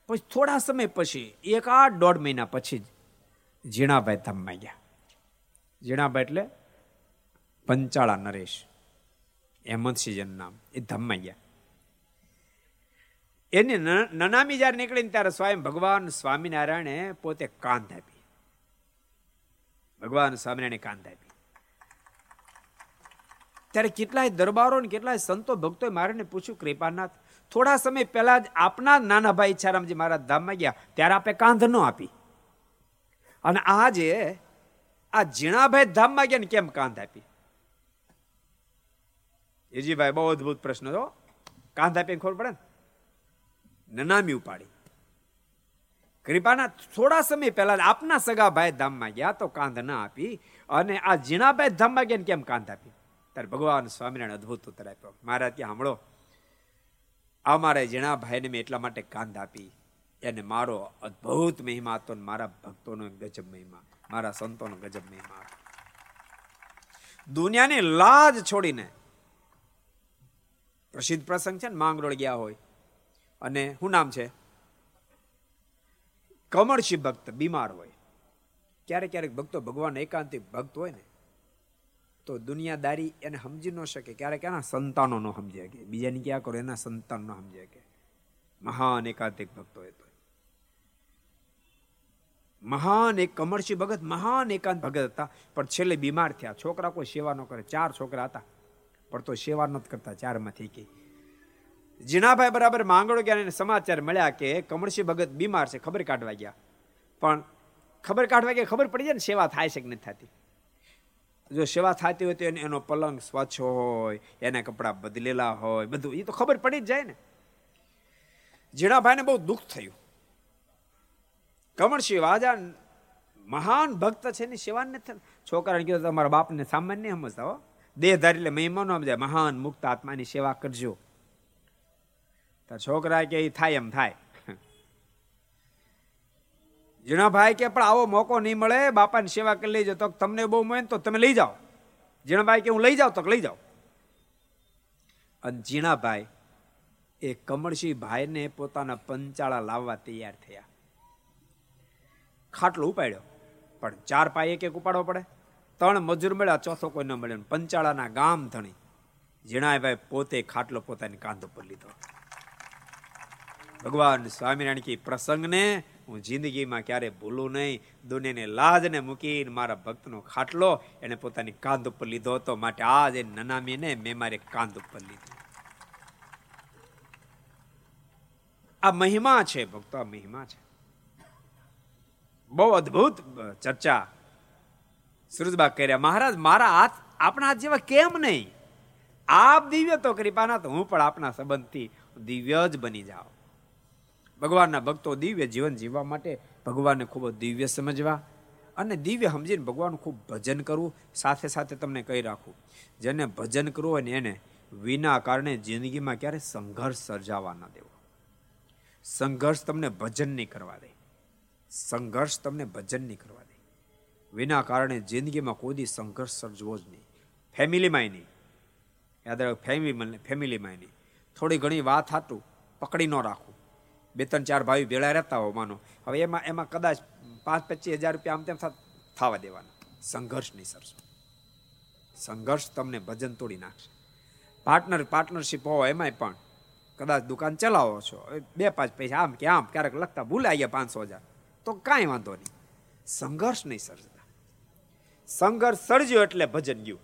પછી થોડા સમય પછી, એક આઠ દોઢ મહિના પછી જ ઝીણાભાઈ ધામમાં ગયા. ઝીણાભાઈ એટલે પંચાળા નરેશ હેમંતસિંહન નામ, એ ધામમાં ગયા. એની નનામી જ્યારે નીકળીને ત્યારે સ્વયં ભગવાન સ્વામિનારાયણે પોતે કાંધ આપી. ભગવાન સ્વામિનારાયણે કાંધ આપી. ત્યારે કેટલાય દરબારો ને કેટલાય સંતો ભક્તોએ મારે પૂછ્યું, કૃપાનાથ થોડા સમય પહેલા જ આપના નાના ભાઈ ઈચ્છારામજી મારા ધામમાં ગયા. ત્યારે આપે કાંધ ન આપી. અને આજે આ ઝીણાભાઈ ધામમાં ગયા ને કેમ કાંધ આપી? એજીભાઈ, બહુ અદભુત પ્રશ્ન હતો કાંધ આપીને ખબર પડે ને? નનામી ઉપાડી. કૃપાના થોડા સમય પહેલા આપના સગા ભાઈ ધામમાં ગયા તો કાંધ ના આપી અને આ ઝીણાભાઈ ધામમાં ગયા કેમ કાંધ આપી? ત્યારે ભગવાન સ્વામિનારાયણ અદભુત ઉત્તર આપ્યો. મારા ત્યાં સાંભળો અમારે ઝીણાભાઈને મેં એટલા માટે કાંધ આપી, એને મારો અદ્ભુત મહિમા હતો મારા ભક્તોનો ગજબ મહિમા, મારા સંતોનો ગજબ મહિમા દુનિયાની લાજ છોડીને પ્રસિદ્ધ પ્રસંગ છે ને, માંગરોળ ગયા હોય. અને શું નામ છે? કમળશી ભક્ત, બીમાર હોય. ક્યારેક ક્યારેક ભક્તો ભગવાન એકાંતિક ભક્ત હોય ને તો દુનિયાદારી એને સમજી ન શકે. ક્યારેક એના સંતાનો ન સમજે કે બીજાની ક્યાં કરો, એના સંતાન ન સમજે કે મહાન એકાંતિક ભક્તો એ તો મહાન એક કમરસી ભગત, મહાન એકાંત ભગત હતા, પણ છેલ્લે બીમાર થયા. છોકરા કોઈ સેવા ન કરે. ચાર છોકરા હતા, પણ તો સેવા નથી કરતા ચારમાંથી કે જીણાભાઈ બરાબર માંગણો ગયા સમાચાર મળ્યા કે કમળસી ભગત બીમાર છે, ખબર કાઢવા ગયા. પણ ખબર કાઢવા ગયા, ખબર પડી જાય ને, સેવા થાય છે કે નથી થતી. જો સેવા થતી હોય તો એનો પલંગ સ્વચ્છ હોય, એના કપડાં બદલેલા હોય, બધું. એ તો ખબર પડી જ જાય ને. જીણાભાઈને બહુ દુઃખ થયું. કમળસિંહ વાજા મહાન ભક્ત છે, એની સેવા નથી છોકરાને કીધું, તમારા બાપને સામાન્ય સમજતા હો. દેહધારી એટલે મહેમાનો સમજાય. મહાન મુક્ત આત્માની સેવા કરજો. તો છોકરા કે એ થાય એમ થાય. જીણાભાઈ કે, પણ આવો મોકો નહીં મળે, બાપાની સેવા કરી લઈ જાઓ તો તમને બહુ મળે તો તમે લઈ જાઓ. જીણાભાઈ કે, હું લઈ જાઉં તો લઈ જાઓ અને જીણાભાઈ એ કમળસિંહભાઈને પોતાના પંચાળા લાવવા તૈયાર થયા. ખાટલો ઉપાડ્યો. પણ ચાર પાય એક એક ઉપાડવો પડે. ત્રણ મજૂર મળ્યા, ચોથો કોઈ ન મળ્યો. પંચાળાના ગામ ધણી જીણાભાઈ પોતે ખાટલો પોતાની કાંધ ઉપર લીધો. ભગવાન સ્વામિનારાયણ કી પ્રસંગને હું જિંદગીમાં ક્યારે ભૂલું નહીં. દુનિયાને લાજને મૂકીને મારા ભક્તનો ખાટલો એને પોતાની કાંધ ઉપર લીધો હતો. માટે આજ એ નનામીને મેં મારી કાંધ ઉપર લીધી. આ મહિમા છે ભક્તો, આ મહિમા છે. બહુ અદ્ભુત ચર્ચા સુરજબા કર્યા. મહારાજ, મારા હાથ આપણા હાથ જેવા કેમ નહીં? આપ દિવ્ય તો કૃપાના તો હું પણ આપના સંબંધથી દિવ્ય જ બની જાઓ ભગવાનના ભક્તો દિવ્ય જીવન જીવવા માટે ભગવાનને ખૂબ દિવ્ય સમજવા અને દિવ્ય સમજીને ભગવાનનું ખૂબ ભજન કરવું, સાથે સાથે તમને કહી રાખું, જેને ભજન કરવું હોય ને એને વિના કારણે જિંદગીમાં ક્યારે સંઘર્ષ સર્જાવા ન દેવો. સંઘર્ષ તમને ભજન નહીં કરવા દે. સંઘર્ષ તમને ભજન નહીં કરવા દે. વિના કારણે જિંદગીમાં કોઈ સંઘર્ષ સર્જવો જ નહીં. ફેમિલીમાંય નહીં. યાદ રાખ, ફેમિલી, ફેમિલીમાંય નહીં. થોડી ઘણી વાત હાટું પકડી ન રાખવું બે ત્રણ ચાર ભાઈ ભેળા રહેતા હો માનો. હવે એમાં એમાં કદાચ પાંચ પચીસ હજાર રૂપિયા આમ તેમ થવા દેવાના. સંઘર્ષ નહીં સરસો. સંઘર્ષ તમને ભજન તોડી નાખશે. પાર્ટનર પાર્ટનરશીપ હોય એમાંય પણ કદાચ દુકાન ચલાવો છો બે પાંચ પૈસા આમ કે આમ ક્યારેક લખતા ભૂલાઈ ગયા પાંચસો હજાર, તો કાંઈ વાંધો નહીં. સંઘર્ષ નહીં સર્જતા. સંઘર્ષ સર્જ્યો એટલે ભજન ગયું.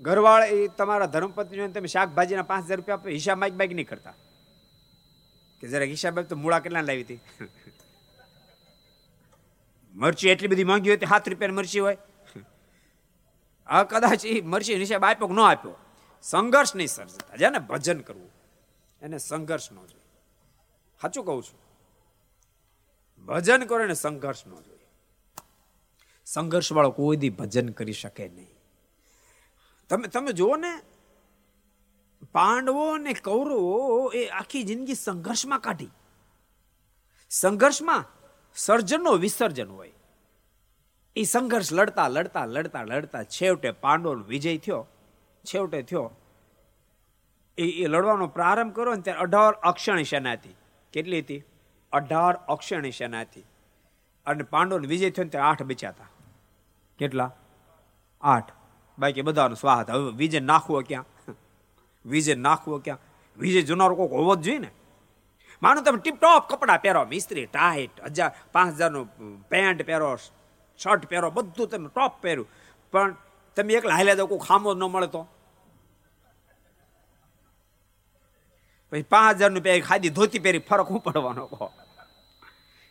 ઘરવાળ એ તમારા ધર્મપત્ની તમે શાકભાજીના પાંચ હજાર રૂપિયા હિસાબ માઇક બાઇક નહીં કરતા. કે જરા હિસાબ તો મૂળા કેટલા લાવી હતી. મરચી એટલી બધી માંગી હોય સાત રૂપિયાની મરચી હોય. આ કદાચ એ મરચી હિસાબ આપ્યો કે ન આપ્યો, સંઘર્ષ નહીં સર્જતા. જેને ભજન કરવું, એને સંઘર્ષ ન જોઈએ. સાચું કહું છું. ભજન કરો એને સંઘર્ષ ન જોઈએ. સંઘર્ષ વાળો કોઈ દી ભજન કરી શકે નહીં. તમે તમે જુઓ ને પાંડવો અને કૌરવો એ આખી જિંદગી સંઘર્ષમાં કાઢી. સંઘર્ષમાં સર્જનનો વિસર્જન હોય. એ સંઘર્ષ લડતા લડતા લડતા લડતા છેવટે પાંડવોનો વિજય થયો. છેવટે થયો. એ એ લડવાનો પ્રારંભ કરો ને ત્યારે અઢાર અક્ષણી સેના હતી. કેટલી હતી? અઢાર અક્ષણી સેના હતી. અને પાંડવોનો વિજય થયો ને ત્યારે આઠ બચ્યા હતા. કેટલા? આઠ. બાકી બધાનો સ્વાહત હવે વિજય નાખવો ક્યાં? વિજય નાખવો ક્યાં? વિજય જોનારો કોઈક હોવો જ જોઈએ ને. માનો તમે ટીપ ટોપ કપડાં પહેરો, મિસ્ત્રી ટાઈટ હજાર, પાંચ હજારનું પેન્ટ પહેરો શર્ટ પહેરો, બધું તમે ટોપ પહેર્યું. પણ તમે એકલા હાલ્યા દો કોઈ ખામો ન મળે તો. પછી પાંચ હજારનું પહેરી, ખાદી ધોતી પહેરી, ફરક હું પડવાનો કહો?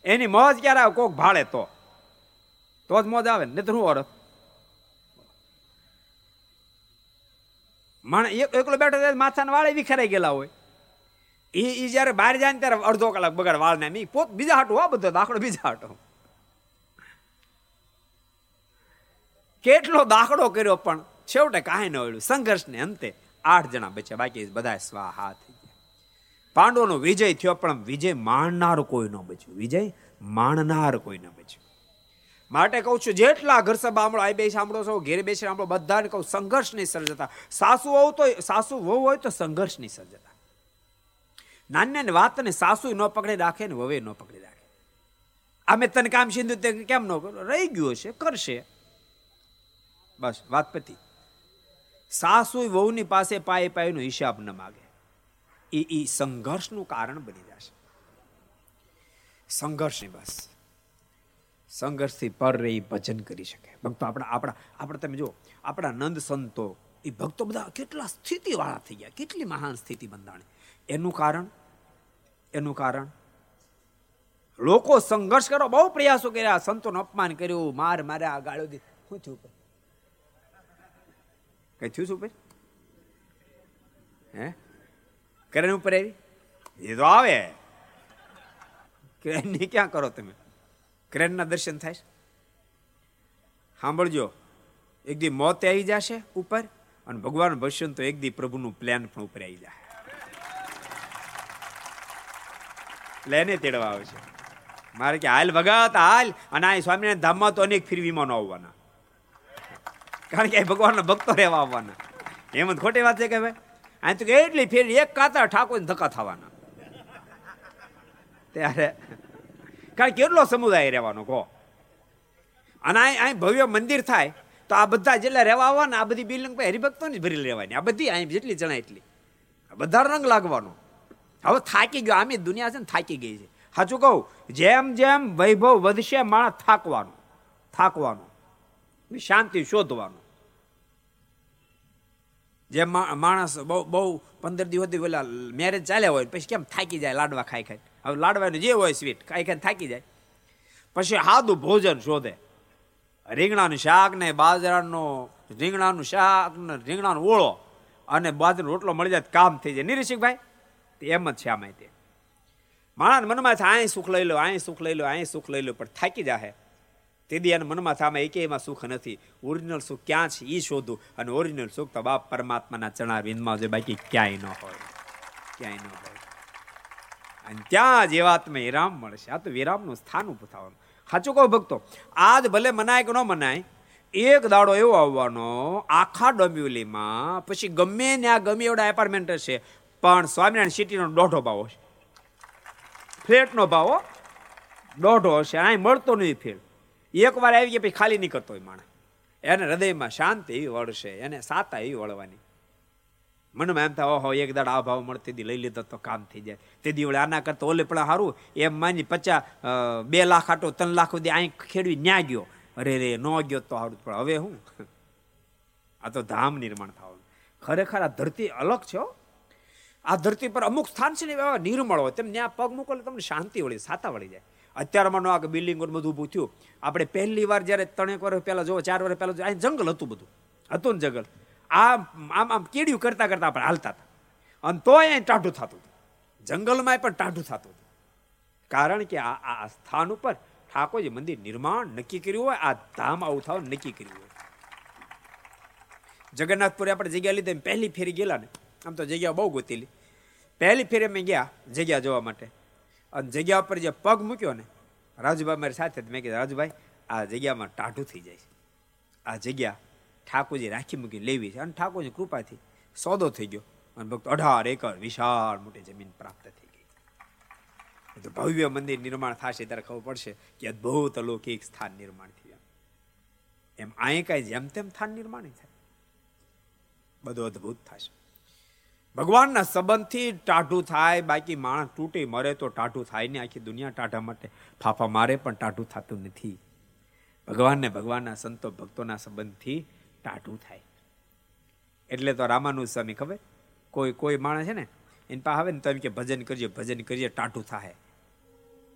એની મોજ ક્યારે આવે? કોક ભાડે તો. તો જ મોજ આવે ને તો શું અરથ માણ એકલો બેઠો ત્યારે માથાના વાળે વિખેરાઈ ગયેલા હોય. એ એ જ્યારે બહાર જાય ને ત્યારે અડધો કલાક બગાડ વાળ ને મી પોત બીજા હાટો હો બધો, દાખલો બીજા હાટો. કેટલો દાખલો કર્યો પણ છેવટે કાંઈ ન મળ્યું સંઘર્ષને અંતે આઠ જણા બચ્યા. બાકી બધા સ્વાહા થઈ ગયા. પાંડવોનો વિજય થયો પણ વિજય માણનાર કોઈ ન બચ્યું. વિજય માણનાર કોઈ ન બચ્યું. માટે કહું છું, જેટલા ઘર સભા સાંભળો આઈ બે સાંભળો છો, ઘેર બેસી સાંભળો, બધાને કહું સંઘર્ષ નહીં સર્જતા સાસુ હોવ તો, સાસુ વહુ હોય તો સંઘર્ષ નહીં સર્જતા નાની વાતને સાસુ ન પકડી રાખે ને વવે ન પકડી રાખે અમે તને કામ સિંધુ તે કેમ ન કરો? રહી ગયું હશે, કરશે. બસ, વાત પતી. સાસુ વહુની પાસે પાય પાયનો હિસાબ ન માગે. એ એ સંઘર્ષનું કારણ બની જશે. સંઘર્ષની બસ. સંઘર્ષથી પર રહી ભજન કરી શકે. ભક્તો આપણા આપણા આપણે તમે જો આપણા નંદ સંતો, એ ભક્તો બધા કેટલા સ્થિતિવાળા થઈ ગયા, કેટલી મહાન સ્થિતિ બંધાણી. એનું કારણ? એનું કારણ? લોકો સંઘર્ષ કરો બહુ પ્રયાસો કર્યા, સંતોનું અપમાન કર્યું, માર માર્યા ગાળો દી. શું થયું કઈ થયું શું ભાઈ? હે? કરે ઉપર આવી? એ તો આવે. કે ક્યાં કરો તમે? ક્રેનના દર્શન થાય સાંભળજો, એક દી મોત આવી જશે ઉપર અને ભગવાન ભજન તો એક દી પ્રભુનું પ્લાન પણ ઉપર આવી જાય લેને તેડવા આવે છે. મારે કે, હાલ ભગત, હાલ. અને આ સ્વામિનારાયણ ધામમાં તો અનેક ફીર વિમાનો આવવાના. કારણ કે ભગવાનના ભક્તો રહેવા આવવાના. એમ ખોટી વાત છે કે ભાઈ? અહીં તો એટલી ફેર એક કાતા ઠાકોર ધક્કા થવાના. ત્યારે કારણ કેટલો સમુદાય રહેવાનો, કહો. અને અહીં ભવ્ય મંદિર થાય, તો આ બધા જેટલા રહેવા આવવાના, આ બધી બિલ્ડિંગ પર હરિભક્તોની ભરી રહેવાની આ બધી અહીં જેટલી જણા એટલી. બધા રંગ લાગવાનો. હવે થાકી ગયો, આમે દુનિયા છે ને થાકી ગઈ છે. સાચું કહું, જેમ જેમ વૈભવ વધશે માણસ થાકવાનું થાકવાનું શાંતિ શોધવાનું. જેમ માણસ બહુ બહુ પંદર દિવસથી પેલા મેરેજ ચાલ્યા હોય, પછી કેમ થાકી જાય, લાડવા ખાઈ ખાઈ. હવે લાડવાનું જે હોય સ્વીટ ખાઈ ખાઈ થાકી જાય. પછી સાદું ભોજન શોધે. રીંગણાનું શાક ને બાજરાનું, રીંગણાનું શાક ને રીંગણાનો ઓળો અને બાજરાનો રોટલો મળી જાય કામ થઈ જાય. નિરીશિકભાઈ એમ જ છે આમાં તે માણસ મનમાં થાય અહીં સુખ લઈ લો અહીં સુખ લઈ લો અહીં સુખ લઈ લો, પણ થાકી જાય તે દી એને મનમાં થાય એકે એમાં સુખ નથી. ઓરિજિનલ સુખ ક્યાં છે? એ શોધું. અને ઓરિજિનલ સુખ તો બાપ પરમાત્માના ચણા વિંદમાં છે બાકી ક્યાંય ન હોય. ક્યાંય ન હોય. અને ત્યાં જીવાત્મા વિરામ મળશે. આ તો વિરામનું સ્થાન ઉભું થવાનું. સાચું કહો ભક્તો, આજ ભલે મનાય કે ન મનાય, એક દાડો એવો આવવાનો, આખા ડોંબિવલીમાં, પછી ગમે ને આ ગમે એવડા એપાર્ટમેન્ટ હશે, પણ સ્વામિનારાયણ સિટીનો દોઢો ભાવ હશે. ફ્લેટનો ભાવ દોઢો હશે અહીં મળતો નહીં ફેર એક વાર આવી ગયા પછી ખાલી કરતો હોય માણસ. એને હૃદયમાં શાંતિ એવી વળશે, એને સાતા એવી વળવાની. મનમાં એમ થાય, ઓહો, એક દાડ આ ભાવ મળતી લઈ લીધો તો કામ થઈ જાય. તે દિવડે આના કરતા ઓલે પણ સારું એમ માની પચાસ બે લાખ આટો, ત્રણ લાખ સુધી અહીં ખેડવી ન્યા ગયો. અરે રે, ન ગયો તો સારું પણ હવે હું? આ તો ધામ નિર્માણ થવાનું ખરેખર આ ધરતી અલગ છે આ ધરતી પર અમુક સ્થાન છે ને એવા નિર્મળ હોય, તેમ ત્યાં પગ મૂકો તમને શાંતિ વળી, સાતા વળી જાય. અત્યારમાં આ બિલ્ડિંગ બધું ઊભું થયું આપણે પહેલી વાર જ્યારે ત્રણેક વર્ષ પહેલાં જોવો ચાર વર્ષ પહેલાં અહીં જંગલ હતું બધું. હતું ને જંગલ. આ આમ આમ કેડિયું કરતા કરતા આપણે હાલતા હતા. અને તો અહીં ટાઢું થતું હતું. જંગલમાં પણ ટાઢું થતું હતું. કારણ કે આ આ સ્થાન ઉપર ઠાકોરજી મંદિર નિર્માણ નક્કી કર્યું હોય, આ ધામ આવું થાવ નક્કી કર્યું હોય. જગન્નાથપુરે આપણે જગ્યા લીધી પહેલી ફેરી ગયેલા ને, આમ તો જગ્યા બહુ ગોતેલી પહેલી ફેરી અમે ગયા જગ્યા જોવા માટે. અને જગ્યા ઉપર જે પગ મૂક્યો ને, રાજુભાઈ મારી સાથે મેં કીધું, રાજુભાઈ, આ જગ્યામાં ટાઢું થઈ જાય આ જગ્યા ઠાકોરજી રાખી મૂકી લેવી છે. અને ઠાકોરજી કૃપાથી સોદો થઈ ગયો. અને ભક્ત અઢાર એકર વિશાળ મોટી જમીન પ્રાપ્ત થઈ ગઈ. તો ભવ્ય મંદિર નિર્માણ થશે, ત્યારે ખબર પડશે કે અદભુત અલૌકિક સ્થાન નિર્માણ થયું એમ. અહીં કાંઈ જેમ તેમ સ્થાન નિર્માણ થાય. બધું અદભુત થશે. ભગવાનના સંબંધથી ટાઢું થાય, બાકી માણસ તૂટી, મરે તો ટાઢું થાય ને આખી દુનિયા ટાઢા માટે ફાફા મારે, પણ ટાઢું થતું નથી. ભગવાનને ભગવાનના સંતો ભક્તોના સંબંધથી ટાઢું થાય. એટલે તો રામાનુજ સ્વામી ખબર? કોઈ કોઈ માણસ છે ને, એની પાસે આવે ને તો એમ કે ભજન કરજે ભજન કરજે ટાઢું થાય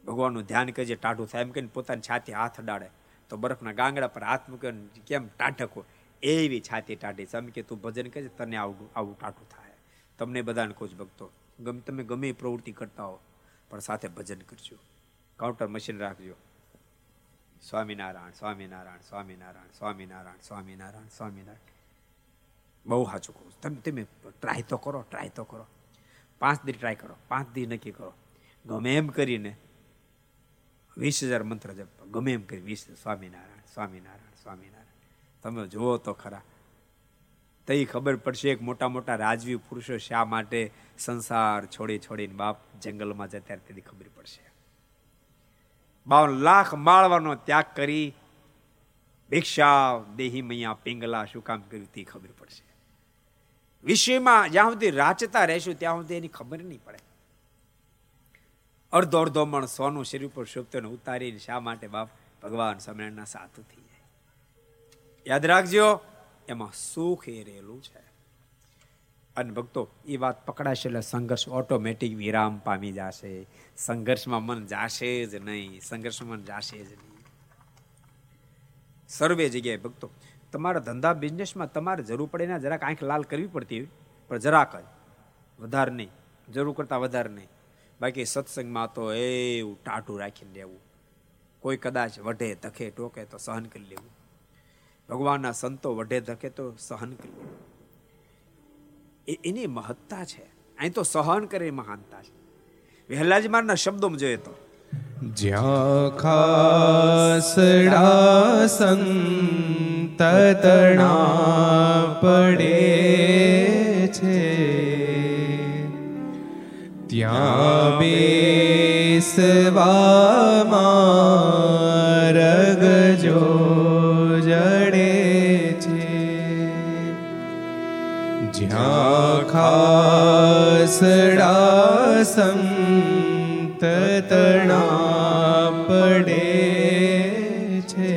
ભગવાનનું ધ્યાન કરજે ટાઢું થાય. એમ કહીને પોતાની છાતી હાથ અડાડે. તો બરફના ગાંગડા પર હાથ મૂકે કેમ ટાઢકો એવી છાતી ટાઢી સ્વામી કે તું ભજન કરજે તને આવું આવું ટાઢું થાય તમને બધાને કહું ભક્તો, ગમે, તમે ગમે પ્રવૃત્તિ કરતા હો, પણ સાથે ભજન કરજો. કાઉન્ટર મશીન રાખજો. સ્વામિનારાયણ સ્વામિનારાયણ સ્વામિનારાયણ સ્વામિનારાયણ સ્વામિનારાયણ સ્વામિનારાયણ. બહુ સાચું કહું તમે તમે ટ્રાય તો કરો ટ્રાય તો કરો. પાંચ દી ટ્રાય કરો, પાંચ દી નક્કી કરો. ગમે એમ કરીને વીસ હજાર મંત્ર જપ, ગમે એમ કરી વીસ સ્વામિનારાયણ સ્વામિનારાયણ સ્વામિનારાયણ. તમે જુઓ તો ખરા. તઈ ખબર પડશે એક મોટા મોટા રાજવી પુરુષો શા માટે સંસાર છોડી છોડીને બાપ જંગલમાં જતા ત્યારે ખબર પડશે. બાવન લાખ માળવાનો ત્યાગ કરી ભિક્ષા દેહી મૈયા પિંગલા શું કામ કર્યું તે ખબર પડશે. વિષયમાં જ્યાં સુધી રાચતા રહેશું ત્યાં સુધી એની ખબર નહીં પડે. અડધો અડધો મણ સોનું શરીર પર શુભતોને ઉતારીને શા માટે બાપ ભગવાન સ્વામિનારાયણના સાધુ થઈ જાય? યાદ રાખજો, એમાં સુખ એ રહેલું છે. અને ભક્તો, એ વાત પકડાશે એટલે સંઘર્ષ ઓટોમેટિક વિરામ પામી જશે. સંઘર્ષમાં મન જાશે જ નહીં. સંઘર્ષમાં મન જાશે જ નહીં. સર્વે જગ્યાએ ભક્તો, તમારા ધંધા બિઝનેસમાં તમારે જરૂર પડે ને જરાક આંખ લાલ કરવી પડતી હોય. પણ જરાક જ. વધારે નહીં. જરૂર કરતાં વધારે નહીં. બાકી સત્સંગમાં તો એવું ટાટું રાખીને રહેવું. કોઈ કદાચ વઢે ધકે, ટોકે તો સહન કરી લેવું. ભગવાનના સંતો વઢે ધકે તો સહન કરવું એ એની મહત્તા છે. અહીં તો સહન કરે મહાનતા છે. વહેલાજી મારના શબ્દોમાં જોઈએ તો, જ્યાં ખાસડા સંત તણા પડે છે, ત્યાં બેસવામાં જ્યાં ખાસડા સંત તણા પડે છે.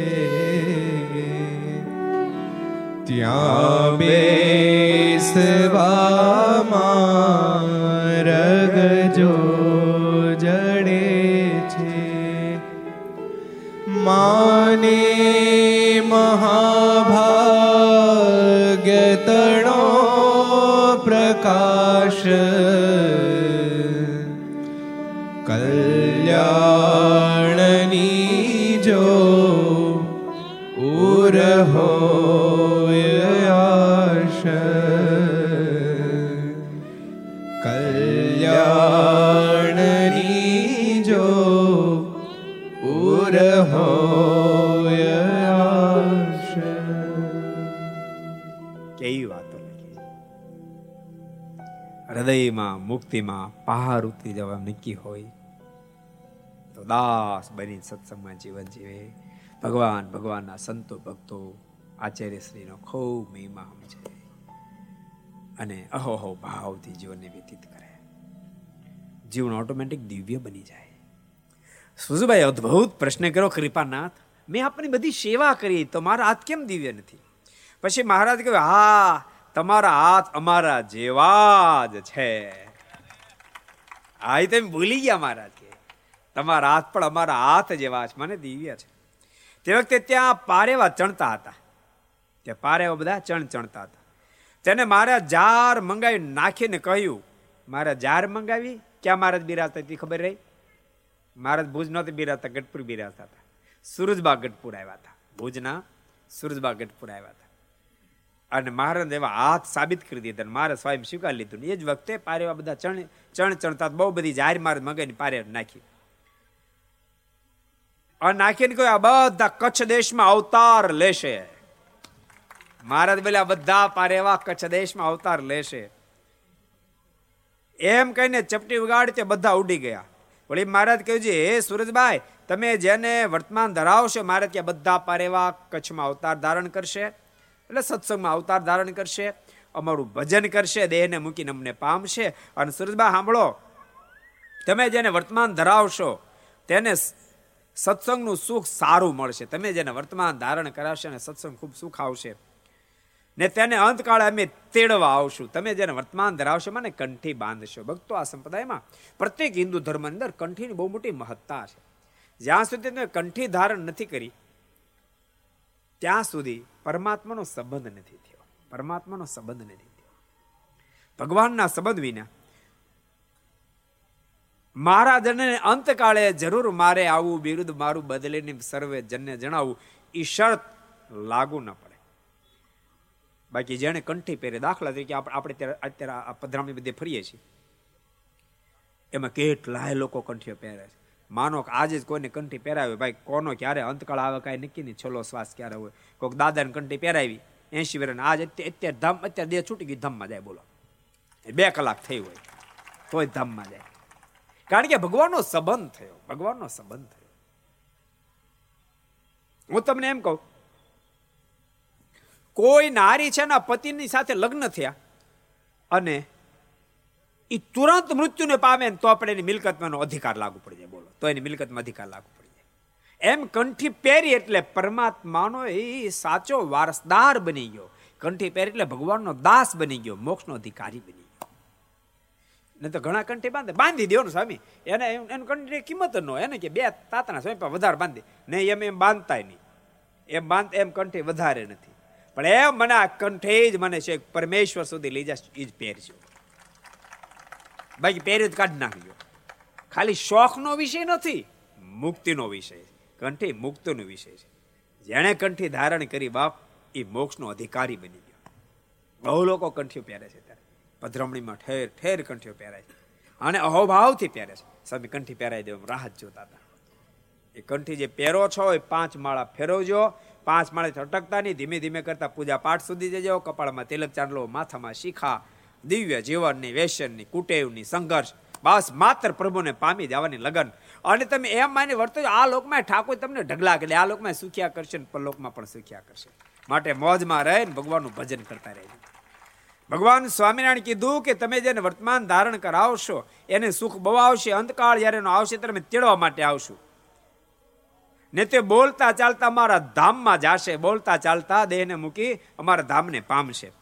ત્યાં Krishna મુક્તિમાં પહાર ઉતરી જવા નક્કી હોય. તો દાસ બની સત્સંગમાં જીવન જીવે. ભગવાન ભગવાનના સંતો ભક્તો આચાર્ય શ્રીનો ખૂબ મહિમા સમજે. અને અહોહો ભાવથી જીવનને વ્યતીત કરે. જીવન ઓટોમેટિક દિવ્ય બની જાય. સુજુભાઈ અદ્ભુત પ્રશ્ન કર્યો, કૃપાનાથ. મેં આપની બધી સેવા કરી, તો મારા હાથ કેમ દિવ્ય નથી? પછી મહારાજ કહ્યું હા, તમારા હાથ અમારા જેવા જ છે. હા એ તમે ભૂલી ગયા મહારાજ કે તમારા હાથ પણ અમારા હાથ જેવા છે. મને દિવ્ય છે. તે વખતે ત્યાં પારેવા ચણતા હતા. ત્યાં પારેવા બધા ચણ ચણતા હતા. તેને મારા જાર મંગાવી નાખીને કહ્યું, મારા જાર મંગાવી? ક્યાં મહારાજ બિરાજતા હતી ખબર રહી? મહારાજ ભુજ નહોતા બિરાજતા, ગઢપુર બિરાજતા હતા. સુરજબા ગઢપુર આવ્યા હતા. ભુજના સુરજબા ગઢપુર આવ્યા હતા. અને મહારાજ એવા હાથ સાબિત કરી દીધા અને મારે સ્વયં સ્વીકાર લીધું. એ જ વખતે પારેવા બધા ચણ ચણ ચણતા બહુ બધી જાહેર મારે મગાઈને પારે નાખી. અને નાખીને કહ્યું, આ બધા કચ્છ દેશમાં અવતાર લેશે. મહારાજ બોલ્યા બધા પારેવા કચ્છ દેશમાં અવતાર લેશે. એમ કહીને ચપટી ઉગાડી તે બધા ઉડી ગયા. વળી મહારાજ કહ્યું છે, હે સુરજભાઈ, તમે જેને વર્તમાન ધરાવશો મહારાજ કે બધા પારેવા કચ્છમાં અવતાર ધારણ કરશે. એટલે સત્સંગમાં અવતાર ધારણ કરશે, અમારું ભજન કરશે, દેહને મૂકીને અમને પામશે. અને સુરજભાઈ સાંભળો, તમે જેને વર્તમાન ધરાવશો, તેને સત્સંગનું સુખ સારું મળશે. તમે જેને વર્તમાન ધારણ કરાવશે અને સત્સંગ ખૂબ સુખ આવશે. ને તેને અંતકાળે અમે તેડવા આવશું. તમે જેને વર્તમાન ધરાવશો મને કંઠી બાંધશો. ભક્તો, આ સંપ્રદાયમાં પ્રત્યેક હિન્દુ ધર્મ અંદર કંઠીની બહુ મોટી મહત્તા છે. જ્યાં સુધી તમે કંઠી ધારણ નથી કરી ત્યાં સુધી પરમાત્માનો સંબંધ નથી થયો. પરમાત્માનો સંબંધ નથી થયો. ભગવાનના સંબંધ વિના મારા જનને અંતકાળે જરૂર મારે આવું બિરુદ મારું બદલીને સર્વે જનને જણાવવું એ શરત લાગુ ન પડે. બાકી જેને કંઠી પહેરે દાખલા તરીકે આપણે અત્યારે આ પધરામણી બધે ફરીએ છીએ. એમાં કેટલાય લોકો કંઠીઓ પહેરે છે. માનો કે આજે જ કોઈને કંઠી પહેરાવી ભાઈ, કોનો ક્યારે અંતકાળ આવે, કાંઈ નક્કી નહીં, છેલ્લો શ્વાસ ક્યારે હોય. કોઈક દાદાને કંઠી પહેરાવી એસી વર્ષ આજ અત્યારે ધામ, અત્યારે દેહ છૂટી ગઈ ધામમાં જાય, બોલો. બે કલાક થઈ હોય, તોય ધામમાં જાય. કારણ કે ભગવાનનો સંબંધ થયો, ભગવાનનો સંબંધ થયો. હું તમને એમ કહું, કોઈ નારી છે એના પતિની સાથે લગ્ન થયા અને એ તુરંત મૃત્યુને પામે તો આપણે એની મિલકતમાં અધિકાર લાગુ પડી જાય તો એની મિલકતમાં અધિકાર લાગુ પડી જાય. એમ કંઠી પહેરી એટલે પરમાત્માનો એ સાચો વારસદાર બની ગયો. કંઠી પહેરી એટલે ભગવાનનો દાસ બની ગયો, મોક્ષનો અધિકારી બની ગયો. ને તો ઘણા કંઠી બાંધે. બાંધી દો ને સ્વામી. એને એનું કંઠી કિંમત ન હોય. એને કે બે તાતના સ્વામી પણ વધારે બાંધી. નહીં, એમ એમ બાંધતાય નહીં. એમ બાંધ એમ કંઠી વધારે નથી. પણ એમ મને આ કંઠે જ મને છે પરમેશ્વર સુધી લઈ જશે એ જ પહેરજો. બાકી પહેર્યું જ કાઢી નાખજો. ખાલી શોખનો વિષય નથી, મુક્તિનો વિષય કંઠી મુક્તિનો વિષય છે. જેણે કંઠી ધારણ કરી બાપ, એ મોક્ષનો અધિકારી બની ગયો. બહુ લોકો કંઠીઓ પહેરે છે ત્યારે. પધરમણીમાં ઠેર ઠેર કંઠીઓ પહેરાય છે. અને અહોભાવથી પહેરે છે. સ્વામી કંઠી પહેરાઈ દેવ રાહત જોતા હતા. એ કંઠી જે પહેરો છો, એ પાંચ માળા ફેરવજો. પાંચ માળે અટકતા નહીં. ધીમે ધીમે કરતા પૂજા પાઠ સુધી જજો. કપાળમાં તિલક ચાંદલો માથામાં શીખા. દિવ્ય જીવનની વેસનની કુટેવની, સંઘર્ષ. બસ માત્ર પ્રભુને પામી જવાની લગન. અને તમે એમ માની વર્તો આ લોકમાં ઠાકોર તમને ઢગલા કરે, આ લોકમાં સુખ્યા કરશે ને પરલોકમાં પણ સુખ્યા કરશે. માટે મોજમાં રહીને ભગવાનનું ભજન કરતા રહેજો. ભગવાન સ્વામિનારાયણ કીધું કે તમે જેને વર્તમાન ધારણ કરાવશો, એને સુખ બહુ આવશે, અંતકાળ જ્યારે એનો આવશે તમે તેડવા માટે આવશું. ને તે બોલતા ચાલતા અમારા ધામમાં જાશે, બોલતા ચાલતા દેહને મૂકી અમારા ધામને પામશે.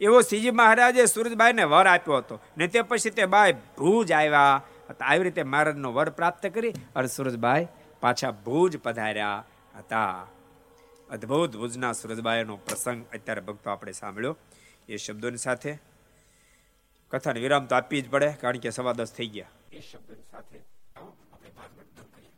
એવો શ્રીજી મહારાજે સુરજબાઈને વર આપ્યો હતો. ને તે પછી તે બાઈ ભુજ આવ્યા. આવી રીતે મહારાજનો વર પ્રાપ્ત કરી અને સુરજબાઈ પાછા ભુજ પધાર્યા હતા. અદ્ભુત ભુજના સુરજબાઈનો પ્રસંગ અત્યારે ભક્તો આપણે સાંભળ્યો. એ શબ્દોની સાથે કથાને વિરામ તો આપવી જ પડે, કારણ કે સવા દસ થઈ ગયા. એ શબ્દોની સાથે આપણે ભાગવત કરીએ.